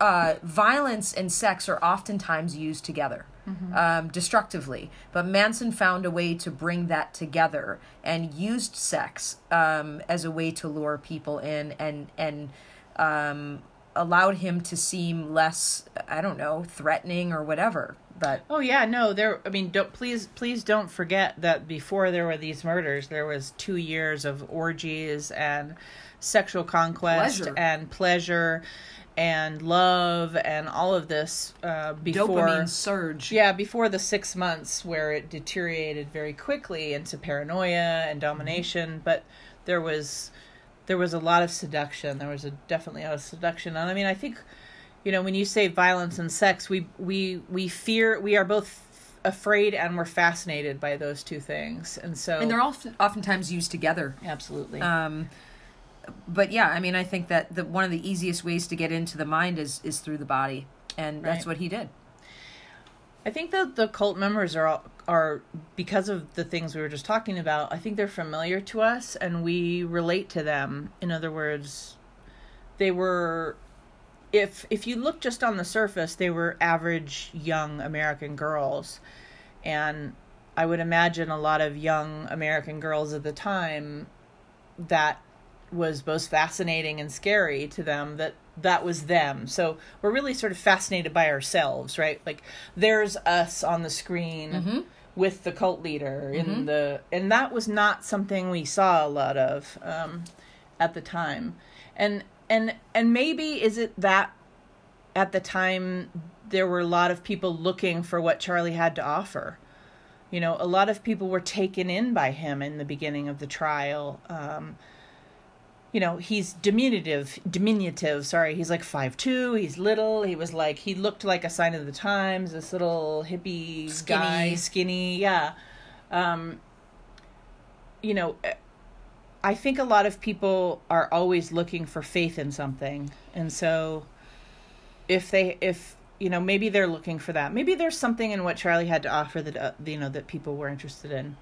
Uh, violence and sex are oftentimes used together. Um, destructively, but Manson found a way to bring that together and used sex um, as a way to lure people in and and um, allowed him to seem less, I don't know, threatening or whatever. But Oh yeah, no, there. I mean, don't please, please don't forget that before there were these murders, there was two years of orgies and sexual conquest Pleasure. and pleasure and love and all of this uh, before. dopamine surge. Yeah, before the six months where it deteriorated very quickly into paranoia and domination, but there was there was a lot of seduction. There was a definitely a lot of seduction, and I mean, I think you know when you say violence and sex, we we we fear we are both afraid and we're fascinated by those two things, and so And they're often, oftentimes used together. absolutely Um, but yeah, I mean, I think that the, one of the easiest ways to get into the mind is is through the body, and that's what he did. I think that the cult members are all, are because of the things we were just talking about. I think they're familiar to us and we relate to them. In other words, they were if if you look just on the surface, they were average young American girls. And I would imagine a lot of young American girls at the time that was both fascinating and scary to them that that was them. So we're really sort of fascinated by ourselves, right? Like there's us on the screen with the cult leader in the and that was not something we saw a lot of um, at the time. And and and maybe is it that at the time there were a lot of people looking for what Charlie had to offer. You know, a lot of people were taken in by him in the beginning of the trial. Um, you know, he's diminutive, diminutive. Sorry, he's like five two. He's little. He was like he looked like a sign of the times. This little hippie Skinny. guy, skinny. Yeah, um, you know, I think a lot of people are always looking for faith in something, and so if they if you know maybe they're looking for that maybe there's something in what charlie had to offer that uh, you know that people were interested in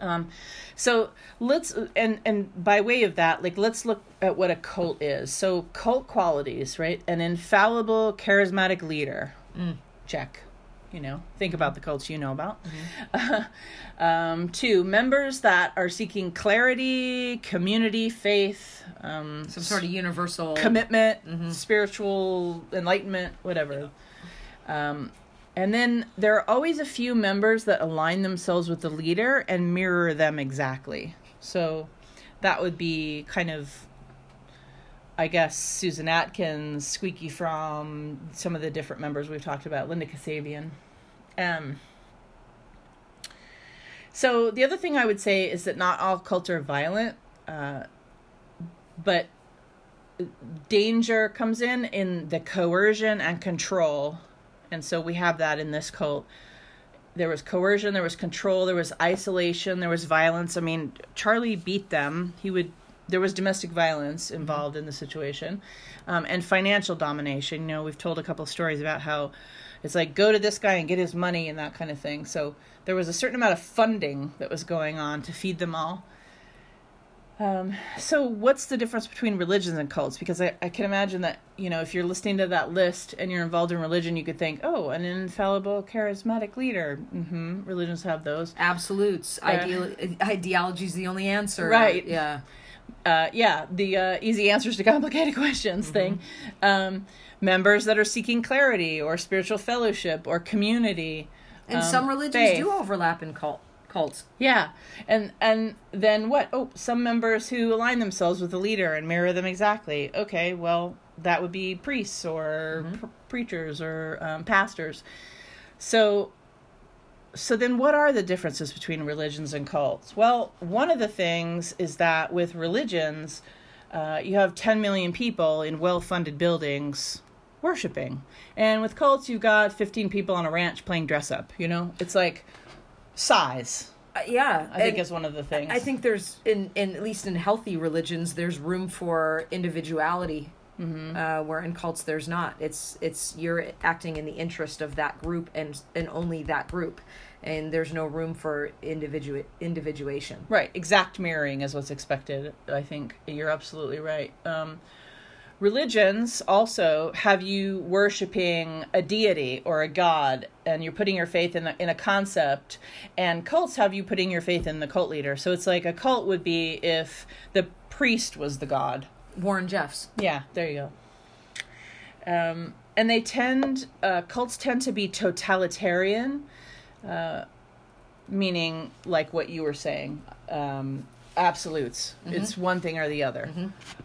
um so let's and and by way of that like let's look at what a cult is. So cult qualities right? An infallible charismatic leader. Check. You know think about the cults you know about. Um two members that are seeking clarity community faith um Some sort of universal commitment, spiritual enlightenment, whatever. Um, and then there are always a few members that align themselves with the leader and mirror them exactly. So that would be kind of, I guess, Susan Atkins, Squeaky Fromme, some of the different members we've talked about, Linda Kasabian. Um, so the other thing I would say is that not all cults are violent, uh, but danger comes in in the coercion and control and so we have that in this cult. There was coercion there was control there was isolation there was violence. I mean charlie beat them. He would there was domestic violence involved in the situation um, and financial domination. You know we've told a couple of stories about how it's like go to this guy and get his money and that kind of thing. So there was a certain amount of funding that was going on to feed them all um, so what's the difference between religions and cults? Because I, I can imagine that, you know, if you're listening to that list and you're involved in religion, you could think, oh, an infallible, charismatic leader. hmm Religions have those. absolutes. Ideal, ideology is the only answer. Right. Yeah. Uh, yeah, the uh, easy answers to complicated questions thing. Um, members that are seeking clarity or spiritual fellowship or community. And um, some religions faith. do overlap in cult cults. Yeah, and and then what? Oh, some members who align themselves with the leader and mirror them exactly. Okay, well that would be priests or pr- preachers or um, pastors. So, so then what are the differences between religions and cults? Well, one of the things is that with religions, uh, you have 10 million people in well-funded buildings worshiping, and with cults, you've got 15 people on a ranch playing dress up. You know, it's like size. Uh, yeah, I think is one of the things. I think there's in, in at least in healthy religions, there's room for individuality. Uh, where in cults there's not. It's it's you're acting in the interest of that group and and only that group, and there's no room for individu individuation. Right, exact mirroring is what's expected. I think you're absolutely right. Um, religions also have you worshiping a deity or a god, and you're putting your faith in a, in a concept. And cults have you putting your faith in the cult leader. So it's like a cult would be if the priest was the god. Warren Jeffs. Yeah, there you go. Um, and they tend, uh, cults tend to be totalitarian, uh, meaning like what you were saying, um, absolutes. It's one thing or the other.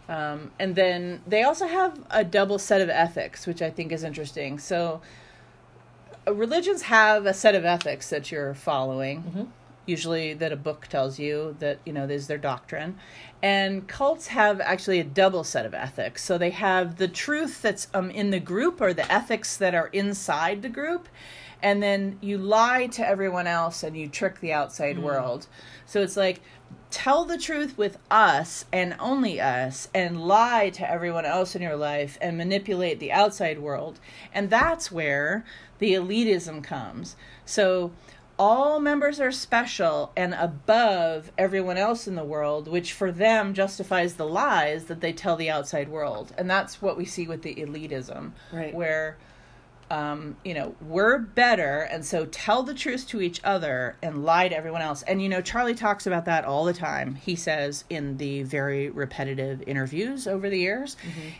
Um, and then they also have a double set of ethics, which I think is interesting. So uh, religions have a set of ethics that you're following usually that a book tells you that you know is their doctrine. And cults have actually a double set of ethics. So they have the truth that's um, in the group or the ethics that are inside the group and then you lie to everyone else and you trick the outside world. So it's like tell the truth with us and only us and lie to everyone else in your life and manipulate the outside world and that's where the elitism comes so all members are special and above everyone else in the world, which for them justifies the lies that they tell the outside world. And that's what we see with the elitism, Right. where, um, you know, we're better, and so tell the truth to each other and lie to everyone else. And, you know, Charlie talks about that all the time. He says in the very repetitive interviews over the years,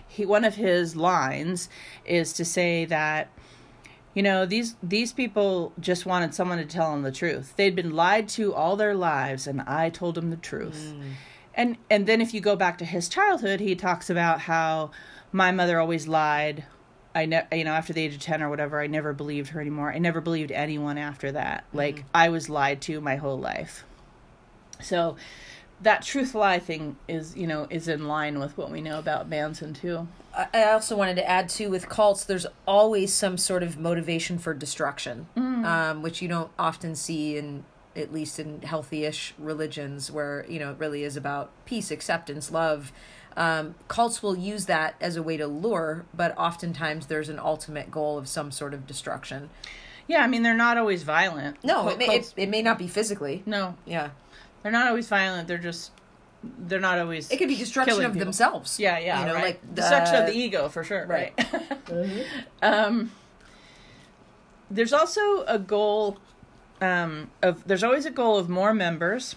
he one of his lines is to say that you know these these people just wanted someone to tell them the truth they'd been lied to all their lives and i told them the truth and and then if you go back to his childhood he talks about how my mother always lied i ne- you know after the age of 10 or whatever i never believed her anymore. I never believed anyone after that. Like i was lied to my whole life. So that truth lie thing is you know is in line with what we know about manson too. I also wanted to add too with cults, there's always some sort of motivation for destruction, um, which you don't often see in at least in healthy-ish religions, where you know it really is about peace, acceptance, love. Um, cults will use that as a way to lure, but oftentimes there's an ultimate goal of some sort of destruction. yeah i mean they're not always violent No, Cul- it may, it, cults- it may not be physically. no Yeah, They're not always violent. They're just they're not always. it could be destruction of people. themselves. Yeah, yeah, You know, right. like destruction of the ego for sure. Right. Right. um, there's also a goal um, of. There's always a goal of more members,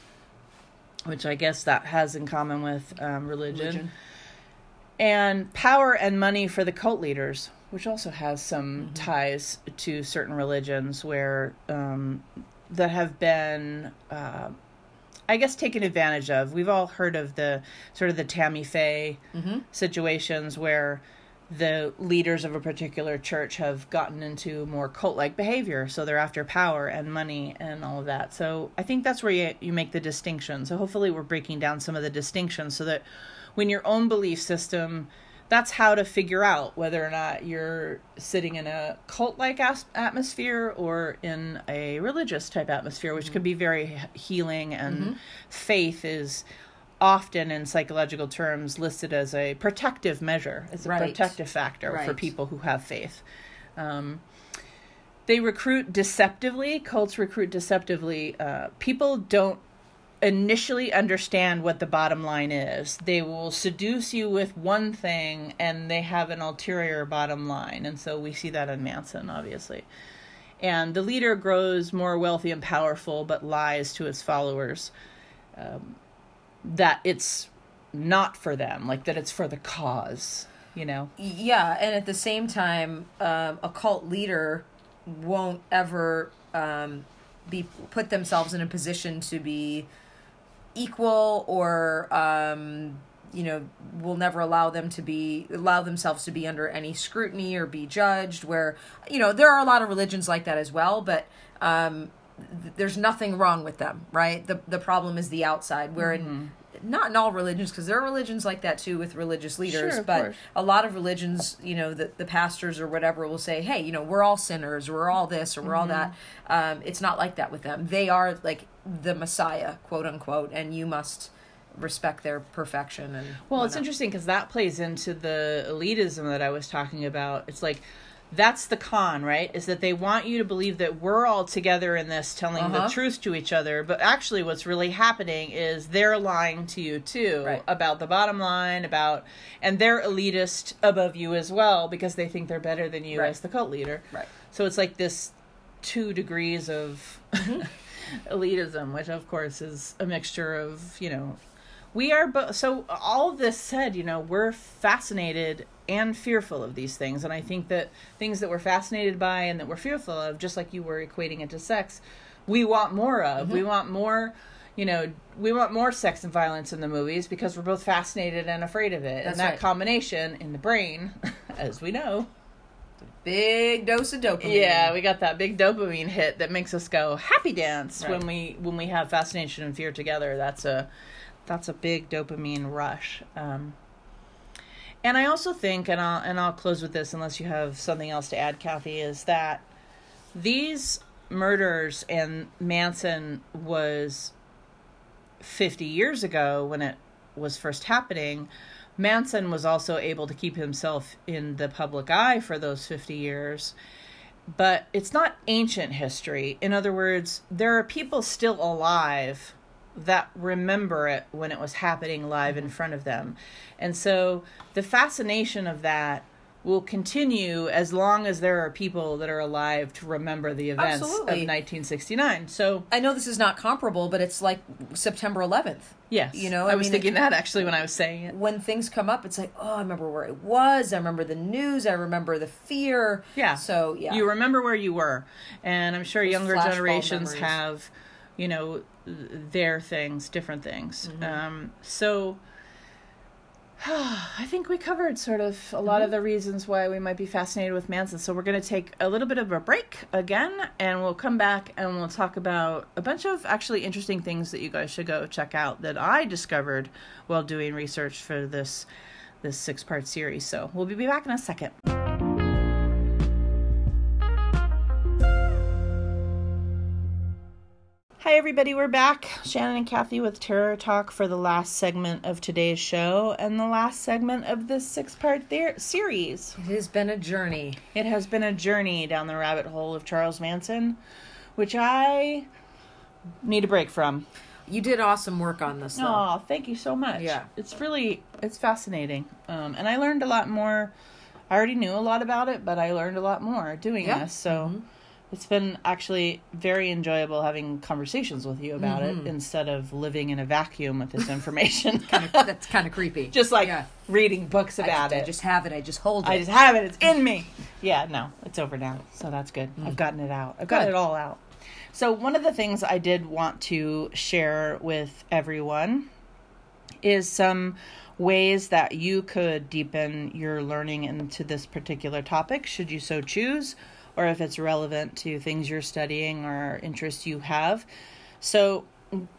which I guess that has in common with um, religion, Religion. and power and money for the cult leaders, which also has some ties to certain religions where um, that have been. Uh, I guess taken advantage of. We've all heard of the sort of the Tammy Faye situations where the leaders of a particular church have gotten into more cult-like behavior, so they're after power and money and all of that. So I think that's where you you make the distinction. So hopefully we're breaking down some of the distinctions so that when your own belief system that's how to figure out whether or not you're sitting in a cult like as- atmosphere or in a religious type atmosphere, which mm-hmm. can be very healing. And mm-hmm. faith is often, in psychological terms, listed as a protective measure, as a Right. protective factor for people who have faith. Um, they recruit deceptively, cults recruit deceptively. Uh, people don't initially understand what the bottom line is. They will seduce you with one thing and they have an ulterior bottom line. And so we see that in Manson, obviously. And the leader grows more wealthy and powerful, but lies to his followers um, that it's not for them, like that it's for the cause, you know? Yeah, and at the same time, um, a cult leader won't ever um, be put themselves in a position to be equal or um, you know will never allow them to be allow themselves to be under any scrutiny or be judged where you know there are a lot of religions like that as well but um th- there's nothing wrong with them, right? The the problem is the outside. Where in not in all religions, because there are religions like that too with religious leaders, Sure, but course. a lot of religions, you know, the, the pastors or whatever will say, hey, you know, we're all sinners, we're all this or we're all that. Um, it's not like that with them. They are like the Messiah, quote unquote, and you must respect their perfection. And Well, it's interesting because that plays into the elitism that I was talking about. It's like that's the con, right? Is that they want you to believe that we're all together in this, telling Uh-huh. the truth to each other. But actually, what's really happening is they're lying to you too Right. about the bottom line, about and they're elitist above you as well because they think they're better than you Right. as the cult leader. Right. So it's like this two degrees of elitism, which of course is a mixture of, you know, we are both. So all of this said, you know, we're fascinated and fearful of these things, and I think that things that we're fascinated by and that we're fearful of, just like you were equating it to sex, we want more of. We want more. You know, we want more sex and violence in the movies because we're both fascinated and afraid of it. That's and that right. combination in the brain, as we know, big dose of dopamine. yeah, we got that big dopamine hit that makes us go happy dance Right. when we when we have fascination and fear together. That's a that's a big dopamine rush. Um, and I also think, and I'll and I'll close with this, unless you have something else to add, Kathy, is that these murders and Manson was 50 years ago when it was first happening. Manson was also able to keep himself in the public eye for those 50 years. But it's not ancient history. In other words, there are people still alive that remember it when it was happening live in front of them. And so the fascination of that will continue as long as there are people that are alive to remember the events Absolutely. of 1969. So, I know this is not comparable, but it's like September 11th. yes. You know, I, I was mean, thinking it- that actually when I was saying it. When things come up, it's like, oh, I remember where it was. I remember the news. I remember the fear. Yeah. So, yeah. You remember where you were. And I'm sure Those younger generations have, you know, their things, different things. Mm-hmm. Um, so I think we covered sort of a lot Mm-hmm. of the reasons why we might be fascinated with Manson. So we're going to take a little bit of a break again, and we'll come back and we'll talk about a bunch of actually interesting things that you guys should go check out that I discovered while doing research for this this six part series. So we'll be back in a second. Hi, everybody. We're back. Shannon and Kathy with Terror Talk for the last segment of today's show and the last segment of this six part ther- series. it has been a journey. It has been a journey down the rabbit hole of Charles Manson, which I need a break from. You did awesome work on this, though. Oh, thank you so much. Yeah. It's really it's fascinating. Um, and I learned a lot more. I already knew a lot about it, but I learned a lot more doing this. So it's been actually very enjoyable having conversations with you about it mm-hmm. instead of living in a vacuum with this information. That's kind of creepy. just like Yeah. reading books I about it. I just have it. I just hold it. I just have it. It's in me. Yeah, no, it's over now. So that's good. Mm. I've gotten it out. I've got Good. it all out. So one of the things I did want to share with everyone is some ways that you could deepen your learning into this particular topic, should you so choose, or if it's relevant to things you're studying or interests you have. So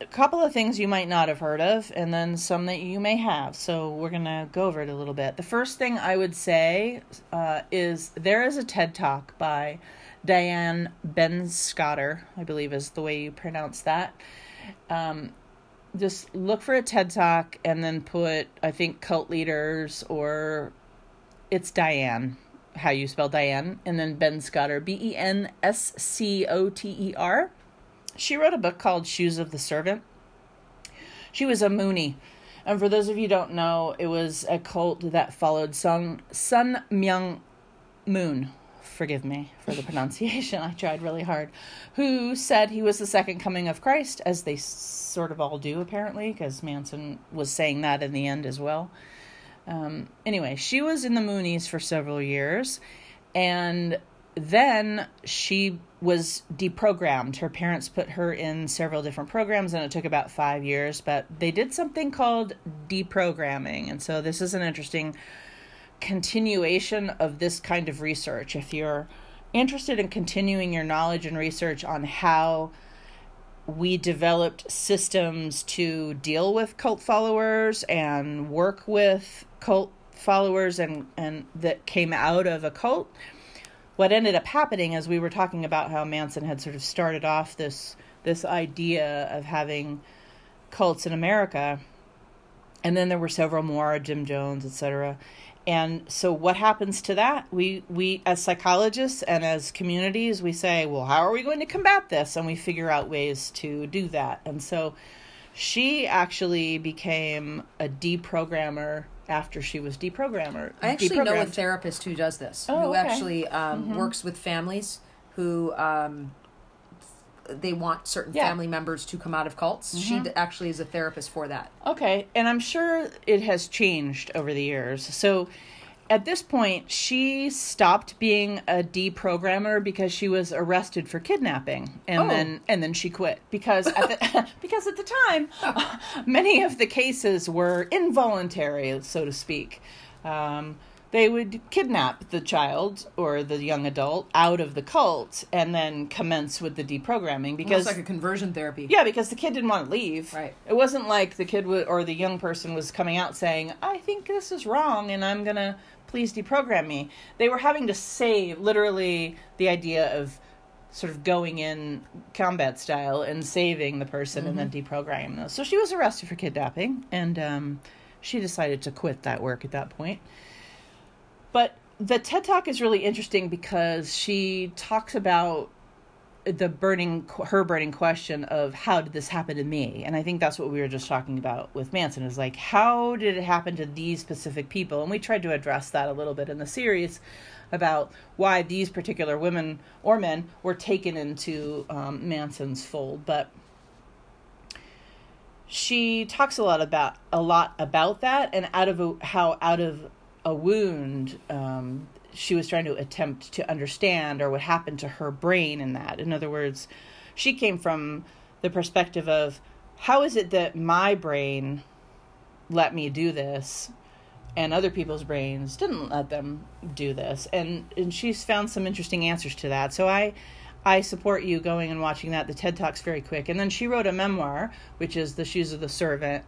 a couple of things you might not have heard of, and then some that you may have. So we're gonna go over it a little bit. The first thing I would say uh, is there is a TED Talk by Diane Benscoter, I believe is the way you pronounce that. Um, just look for a TED Talk and then put I think cult leaders or it's Diane, how you spell Diane, and then Benscoter, B E N S C O T E R. She wrote a book called Shoes of the Servant. She was a Moonie. And for those of you don't know, it was a cult that followed Sun, Sun Myung Moon. Forgive me for the pronunciation. I tried really hard. Who said he was the second coming of Christ, as they sort of all do, apparently, because Manson was saying that in the end as well. Um, anyway, she was in the Moonies for several years, and then she was deprogrammed. Her parents put her in several different programs, and it took about five years, but they did something called deprogramming. And so, this is an interesting continuation of this kind of research. If you're interested in continuing your knowledge and research on how we developed systems to deal with cult followers and work with cult followers and, and that came out of a cult. What ended up happening is we were talking about how Manson had sort of started off this this idea of having cults in America, and then there were several more, Jim Jones, etc. And so what happens to that? We we as psychologists and as communities, we say, well, how are we going to combat this? And we figure out ways to do that. And so she actually became a deprogrammer after she was deprogrammer. I actually know a therapist who does this, Oh, who okay. actually um, Mm-hmm. works with families who um, they want certain Yeah. Mm-hmm. family members to come out of cults. She d- actually is a therapist for that. Okay, and I'm sure it has changed over the years. So at this point, she stopped being a deprogrammer because she was arrested for kidnapping, and Oh. then and then she quit because at the, because at the time, many of the cases were involuntary, so to speak. Um, they would kidnap the child or the young adult out of the cult and then commence with the deprogramming because Almost like a conversion therapy. yeah, because the kid didn't want to leave. Right. It wasn't like the kid w- or the young person was coming out saying, "I think this is wrong, and I'm gonna please deprogram me." They were having to save, literally, the idea of sort of going in combat style and saving the person and then deprogramming them. So she was arrested for kidnapping, and um, she decided to quit that work at that point. But the TED Talk is really interesting because she talks about the burning her burning question of how did this happen to me? And i think that's what we were just talking about with manson is like how did it happen to these specific people? And we tried to address that a little bit in the series about why these particular women or men were taken into um, manson's fold. But she talks a lot about a lot about that and out of how out of a wound um, she was trying to attempt to understand or what happened to her brain in that. In other words she came from the perspective of how is it that my brain let me do this and other people's brains didn't let them do this? And and she's found some interesting answers to that. So i i support you going and watching that. The ted talk's very quick. And then she wrote a memoir which is the shoes of the servant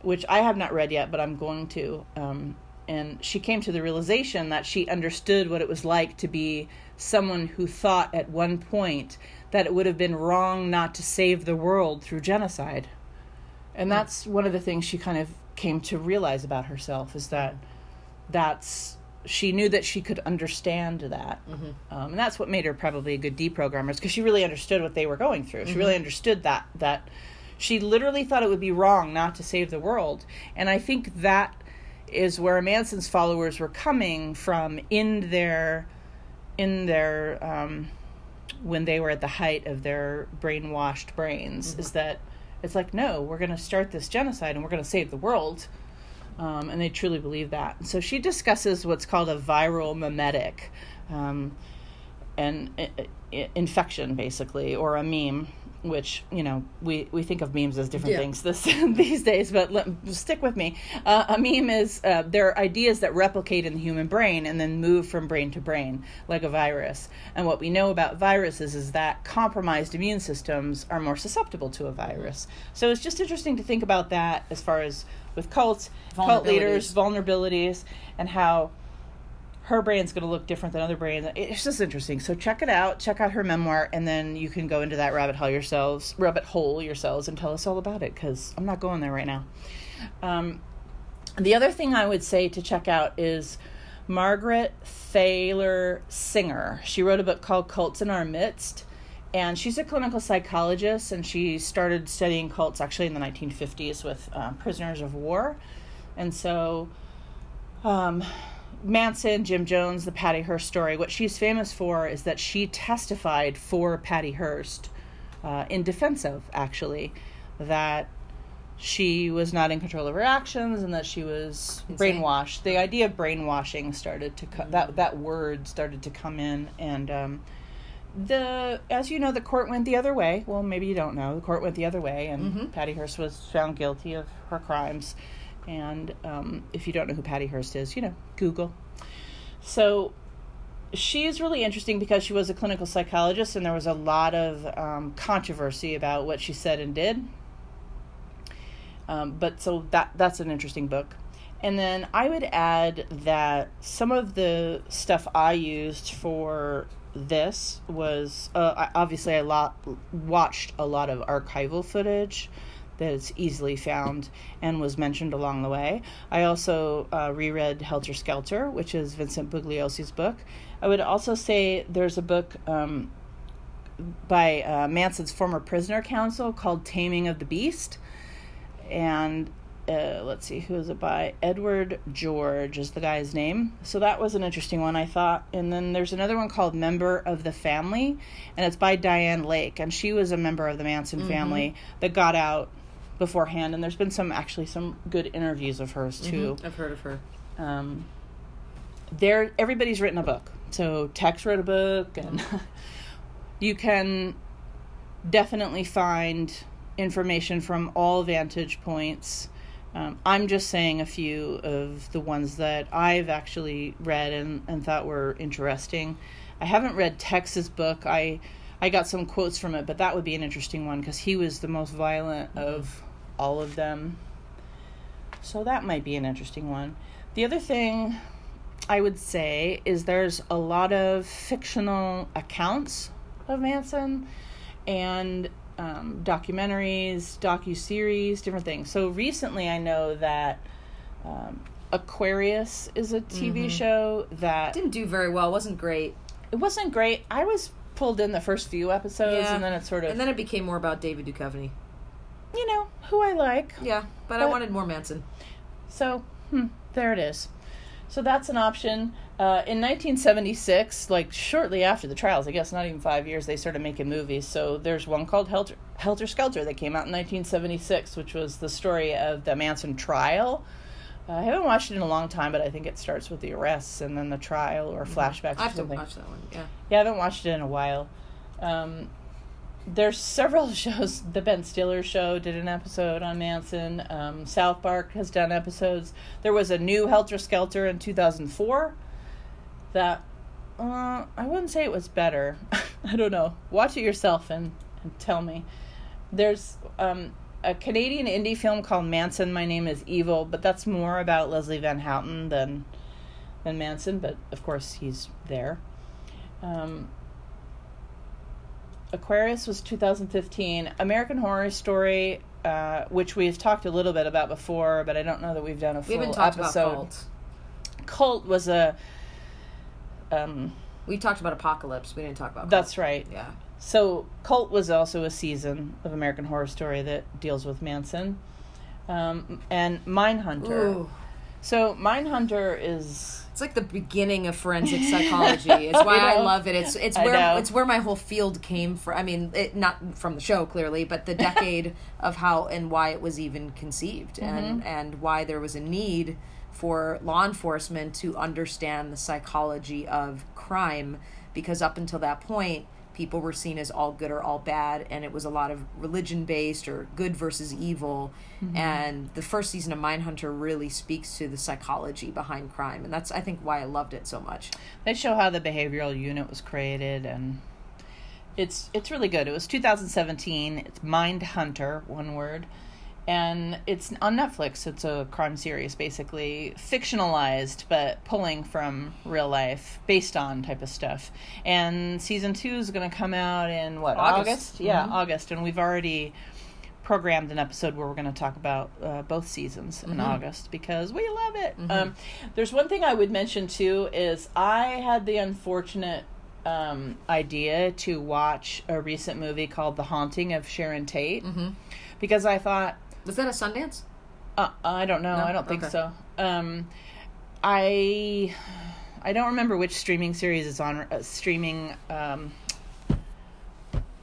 which i have not read yet but i'm going to um, and she came to the realization that she understood what it was like to be someone who thought at one point that it would have been wrong not to save the world through genocide. And that's one of the things she kind of came to realize about herself is that that's she knew that she could understand that. Um, and that's what made her probably a good deprogrammer because she really understood what they were going through. She really understood that that she literally thought it would be wrong not to save the world. And i think that is where manson's followers were coming from in their in their um, when they were at the height of their brainwashed brains is that it's like no we're going to start this genocide and we're going to save the world. Um, and they truly believe that. So she discusses what's called a viral memetic um, an i- i- infection basically or a meme which you know we, we think of memes as different Yeah. things this these days but let, stick with me. Uh, a meme is uh, they're ideas that replicate in the human brain and then move from brain to brain like a virus. And what we know about viruses is that compromised immune systems are more susceptible to a virus. So it's just interesting to think about that as far as with cults cult leaders vulnerabilities and how her brain's going to look different than other brands. It's just interesting. So check it out. Check out her memoir, and then you can go into that rabbit hole yourselves, rabbit hole yourselves, and tell us all about it. Because I'm not going there right now. Um, the other thing I would say to check out is Margaret Thaler Singer. She wrote a book called Cults in Our Midst. And she's a clinical psychologist, and she started studying cults actually in the 1950s with uh, prisoners of war. And so um, Manson, Jim Jones, the Patty Hearst story. What she's famous for is that she testified for Patty Hearst uh, in defense of, actually, that she was not in control of her actions and that she was Insane. brainwashed. The idea of brainwashing started to co- that that word started to come in, and um, the as you know, the court went the other way. Well, maybe you don't know. The court went the other way, and Patty Hearst was found guilty of her crimes. And um, if you don't know who Patty Hearst is, you know, Google. So she's really interesting because she was a clinical psychologist and there was a lot of um, controversy about what she said and did. Um, but so that that's an interesting book. And then I would add that some of the stuff I used for this was uh, obviously I lot, watched a lot of archival footage that is easily found and was mentioned along the way. I also uh, reread Helter Skelter, which is Vincent Bugliosi's book. I would also say there's a book um, by uh, Manson's former prisoner counsel called Taming of the Beast. And uh, let's see, who is it by? Edward George is the guy's name. So that was an interesting one, I thought. And then there's another one called Member of the Family, and it's by Dianne Lake. And she was a member of the Manson mm-hmm. family that got out beforehand. And there's been some, actually, some good interviews of hers, too. Mm-hmm. I've heard of her. Um, there, everybody's written a book. So Tex wrote a book, and you can definitely find information from all vantage points um, I'm just saying a few of the ones that I've actually read and, and thought were interesting. I haven't read Tex's book. I I got some quotes from it, but that would be an interesting one because he was the most violent of all of them. So that might be an interesting one. The other thing I would say is there's a lot of fictional accounts of Manson, and um, documentaries, docu series, different things. So recently, I know that um, Aquarius is a TV mm-hmm. show that didn't do very well. wasn't great. It wasn't great. I was pulled in the first few episodes, yeah. and then it sort of and then it became more about David Duchovny. You know who I like. Yeah, but, but I wanted more Manson. So hmm, there it is. So that's an option. Uh, in 1976, like shortly after the trials, I guess not even five years, they started making movies. So there's one called Helter, Helter Skelter that came out in 1976, which was the story of the Manson trial. Uh, I haven't watched it in a long time, but I think it starts with the arrests and then the trial or mm-hmm. flashbacks I have or something. to watch that one. Yeah. Yeah, I haven't watched it in a while. Um, there's several shows. The Ben Stiller show did an episode on Manson. Um, South Park has done episodes. There was a new Helter Skelter in 2004 that uh, I wouldn't say it was better. I don't know. Watch it yourself and, and tell me. There's um, a Canadian indie film called Manson. My name is Evil, but that's more about Leslie Van Houten than than Manson. But of course, he's there. Um, Aquarius was 2015. American Horror Story, uh, which we've talked a little bit about before, but I don't know that we've done a full we episode. About Cult. Cult was a. Um, we talked about Apocalypse. We didn't talk about. Cult. That's right. Yeah. So Cult was also a season of American Horror Story that deals with Manson, um, and Mindhunter. Ooh. So Mindhunter is it's like the beginning of forensic psychology. It's why I, I, love it. It's it's where it's where my whole field came from. I mean, it, not from the show clearly, but the decade of how and why it was even conceived, mm-hmm. and and why there was a need for law enforcement to understand the psychology of crime, because up until that point, people were seen as all good or all bad and it was a lot of religion based or good versus evil. Mm-hmm. and the first season of mindhunter really speaks to the psychology behind crime and that's i think why i loved it so much. They show how the behavioral unit was created and it's it's really good. It was 2017 it's mindhunter one word and it's on Netflix. It's a crime series, basically fictionalized, but pulling from real life, based on type of stuff. And season two is going to come out in what August? August? Mm-hmm. Yeah, August. And we've already programmed an episode where we're going to talk about uh, both seasons in mm-hmm. August because we love it. Mm-hmm. Um, there's one thing I would mention too is I had the unfortunate um, idea to watch a recent movie called The Haunting of Sharon Tate mm-hmm. because I thought was that a Sundance? Uh, I don't know. No? I don't think okay. so. Um, I I don't remember which streaming series is on uh, streaming um,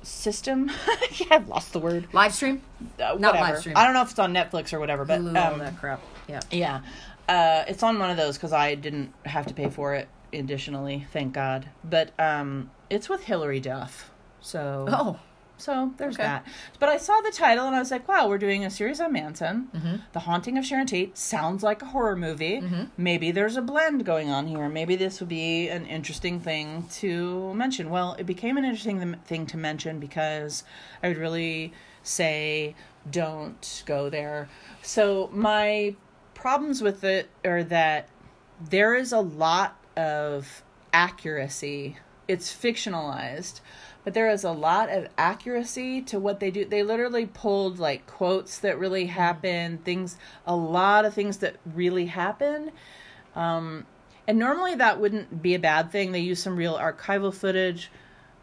system. yeah, I've lost the word. Live stream? Uh, Not live stream. I don't know if it's on Netflix or whatever, but Hulu, um, all that crap. Yeah. Yeah. Uh, it's on one of those because I didn't have to pay for it additionally, thank God. But um, it's with Hilary Duff. So oh, so there's Okay. that. But I saw the title and I was like, wow, we're doing a series on Manson. Mm-hmm. The Haunting of Sharon Tate sounds like a horror movie. Maybe there's a blend going on here. Maybe this would be an interesting thing to mention. Well, it became an interesting th- thing to mention because I would really say don't go there. So my problems with it are that there is a lot of accuracy. It's fictionalized, but there is a lot of accuracy to what they do. They literally pulled like quotes that really happened, things, a lot of things that really happened. Um, and normally that wouldn't be a bad thing. They use some real archival footage,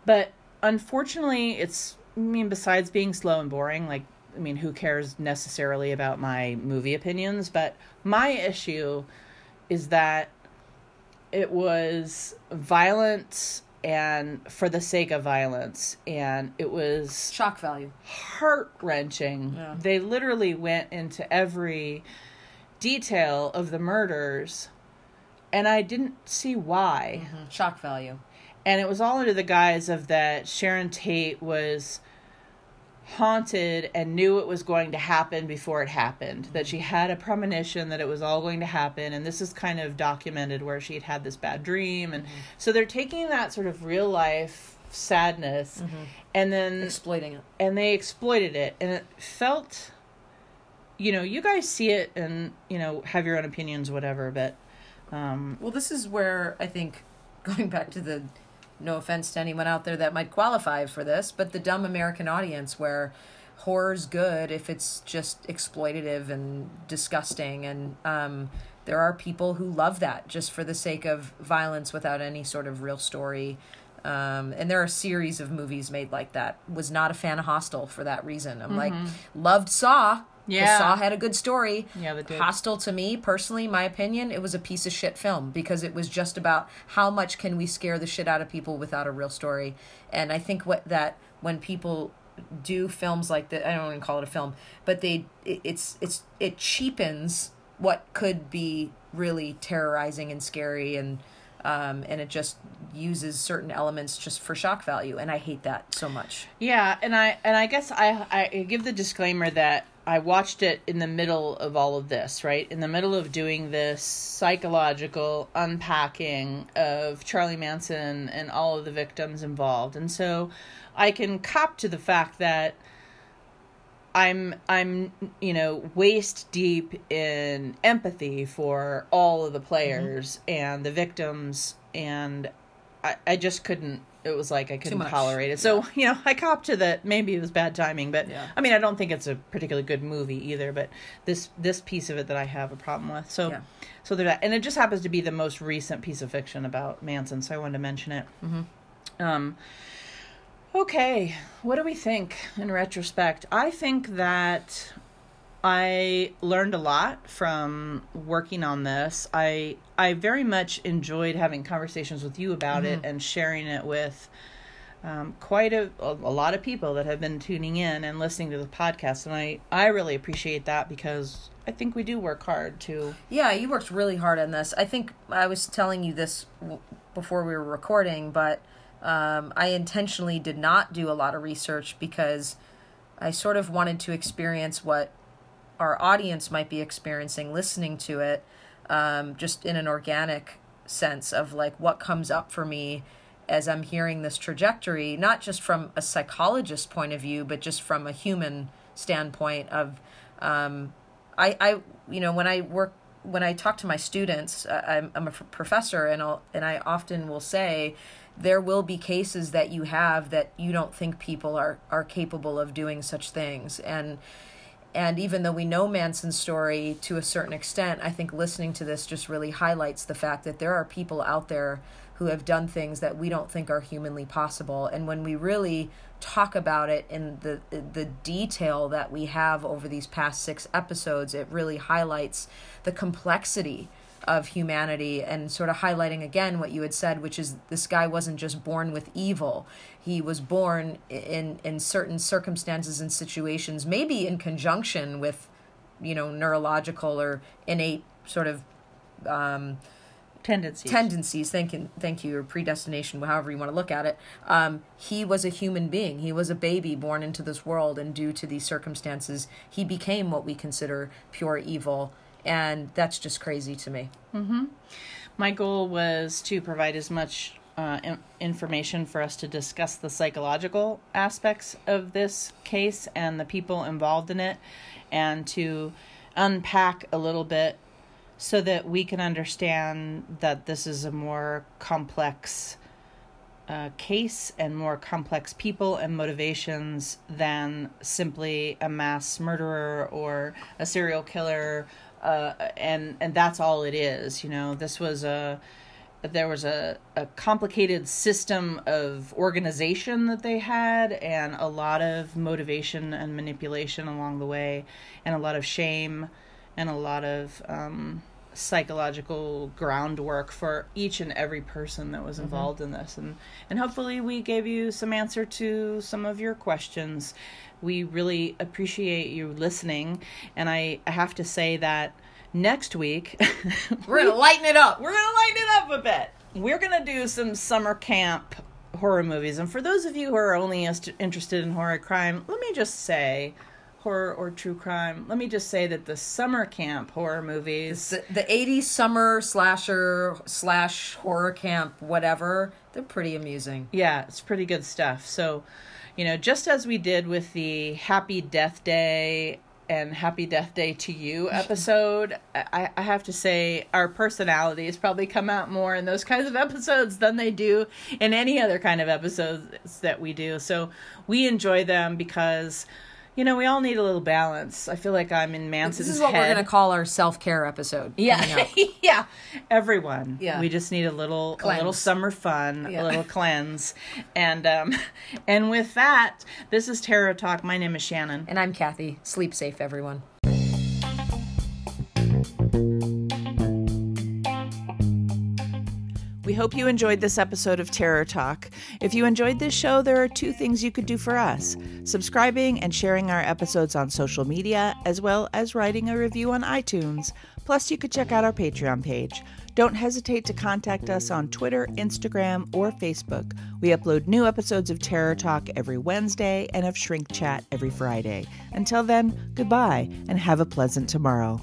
but unfortunately, it's, I mean, besides being slow and boring, like, I mean, who cares necessarily about my movie opinions? But my issue is that it was violent and for the sake of violence and it was Shock value. heart wrenching. Yeah. They literally went into every detail of the murders, and I didn't see why. Mm-hmm. Shock value. And it was all under the guise of that Sharon Tate was haunted and knew it was going to happen before it happened. That she had a premonition that it was all going to happen. And this is kind of documented where she had had this bad dream. And so they're taking that sort of real life sadness and then Exploiting it. and they exploited it and it felt you know you guys see it and you know have your own opinions whatever but um Well, this is where I think going back to the no offense to anyone out there that might qualify for this, but the dumb American audience where horror's good if it's just exploitative and disgusting and um there are people who love that just for the sake of violence without any sort of real story. Um, and there are a series of movies made like that. Was not a fan of Hostel for that reason. I'm like, loved Saw. Yeah. Saw had a good story. Yeah, they did. Hostel to me, personally, my opinion, it was a piece of shit film because it was just about how much can we scare the shit out of people without a real story. And I think what that when people do films like that, I don't even call it a film, but they it, it's it's it cheapens what could be really terrorizing and scary and um, and it just uses certain elements just for shock value and i hate that so much yeah and i and i guess i i give the disclaimer that i watched it in the middle of all of this right? In the middle of doing this psychological unpacking of charlie manson and all of the victims involved. And so i can cop to the fact that I'm I'm you know waist deep in empathy for all of the players mm-hmm. and the victims. And I, I just couldn't it was like I couldn't tolerate it. So, you know, I copped to that maybe it was bad timing, but Yeah. I mean I don't think it's a particularly good movie either, but this this piece of it that I have a problem with. So Yeah. so there's that. And it just happens to be the most recent piece of fiction about Manson, so I wanted to mention it. Mm-hmm. Um Okay, what do we think in retrospect? I think that I learned a lot from working on this. I I very much enjoyed having conversations with you about it and sharing it with um, quite a, a a lot of people that have been tuning in and listening to the podcast, and I I really appreciate that because I think we do work hard to. Yeah, you worked really hard on this. I think I was telling you this w- before we were recording, but um, I intentionally did not do a lot of research because I sort of wanted to experience what our audience might be experiencing listening to it, um, just in an organic sense of like what comes up for me as I'm hearing this trajectory, not just from a psychologist point of view, but just from a human standpoint of um, I, I you know when I work when I talk to my students I- I'm, I'm a professor and I'll, and I often will say there will be cases that you have that you don't think people are are capable of doing such things. And and even though we know Manson's story to a certain extent, I think listening to this just really highlights the fact that there are people out there who have done things that we don't think are humanly possible. And when we really talk about it in the the detail that we have over these past six episodes, it really highlights the complexity of humanity and sort of highlighting again what you had said which is this guy wasn't just born with evil. He was born in in certain circumstances and situations maybe in conjunction with you know neurological or innate sort of um tendencies. tendencies. Thank you thank you or predestination however you want to look at it. Um, he was a human being. He was a baby born into this world and due to these circumstances he became what we consider pure evil and that's just crazy to me. My goal was to provide as much uh, in- information for us to discuss the psychological aspects of this case and the people involved in it, and to unpack a little bit so that we can understand that this is a more complex uh, case and more complex people and motivations than simply a mass murderer or a serial killer uh, and and that's all it is you know? This was a there was a, a complicated system of organization that they had and a lot of motivation and manipulation along the way and a lot of shame and a lot of um, psychological groundwork for each and every person that was involved in this. And and hopefully we gave you some answer to some of your questions we really appreciate you listening and i, I have to say that next week we're gonna lighten it up we're gonna lighten it up a bit. We're gonna do some summer camp horror movies, and for those of you who are only interested in horror crime, let me just say, horror or true crime. Let me just say that the summer camp horror movies. the, the 80s summer slasher slash horror camp whatever they're pretty amusing Yeah, it's pretty good stuff. So, you know, just as we did with the Happy Death Day and Happy Death Day to You episode, I, I have to say our personalities probably come out more in those kinds of episodes than they do in any other kind of episodes that we do. So we enjoy them because, you know, we all need a little balance. I feel like I'm in Manson's this is what head. we're gonna call our self-care episode Yeah, yeah. Everyone. Yeah. We just need a little, a little summer fun, Yeah. a little cleanse, and um, and with that, this is Terror Talk. My name is Shannon. and i'm kathy sleep safe everyone We hope you enjoyed this episode of Terror Talk. If you enjoyed this show, there are two things you could do for us subscribing and sharing our episodes on social media, as well as writing a review on iTunes. Plus, you could check out our Patreon page. Don't hesitate to contact us on Twitter, Instagram, or Facebook. We upload new episodes of Terror Talk every Wednesday and of Shrink Chat every Friday. Until then, goodbye and have a pleasant tomorrow.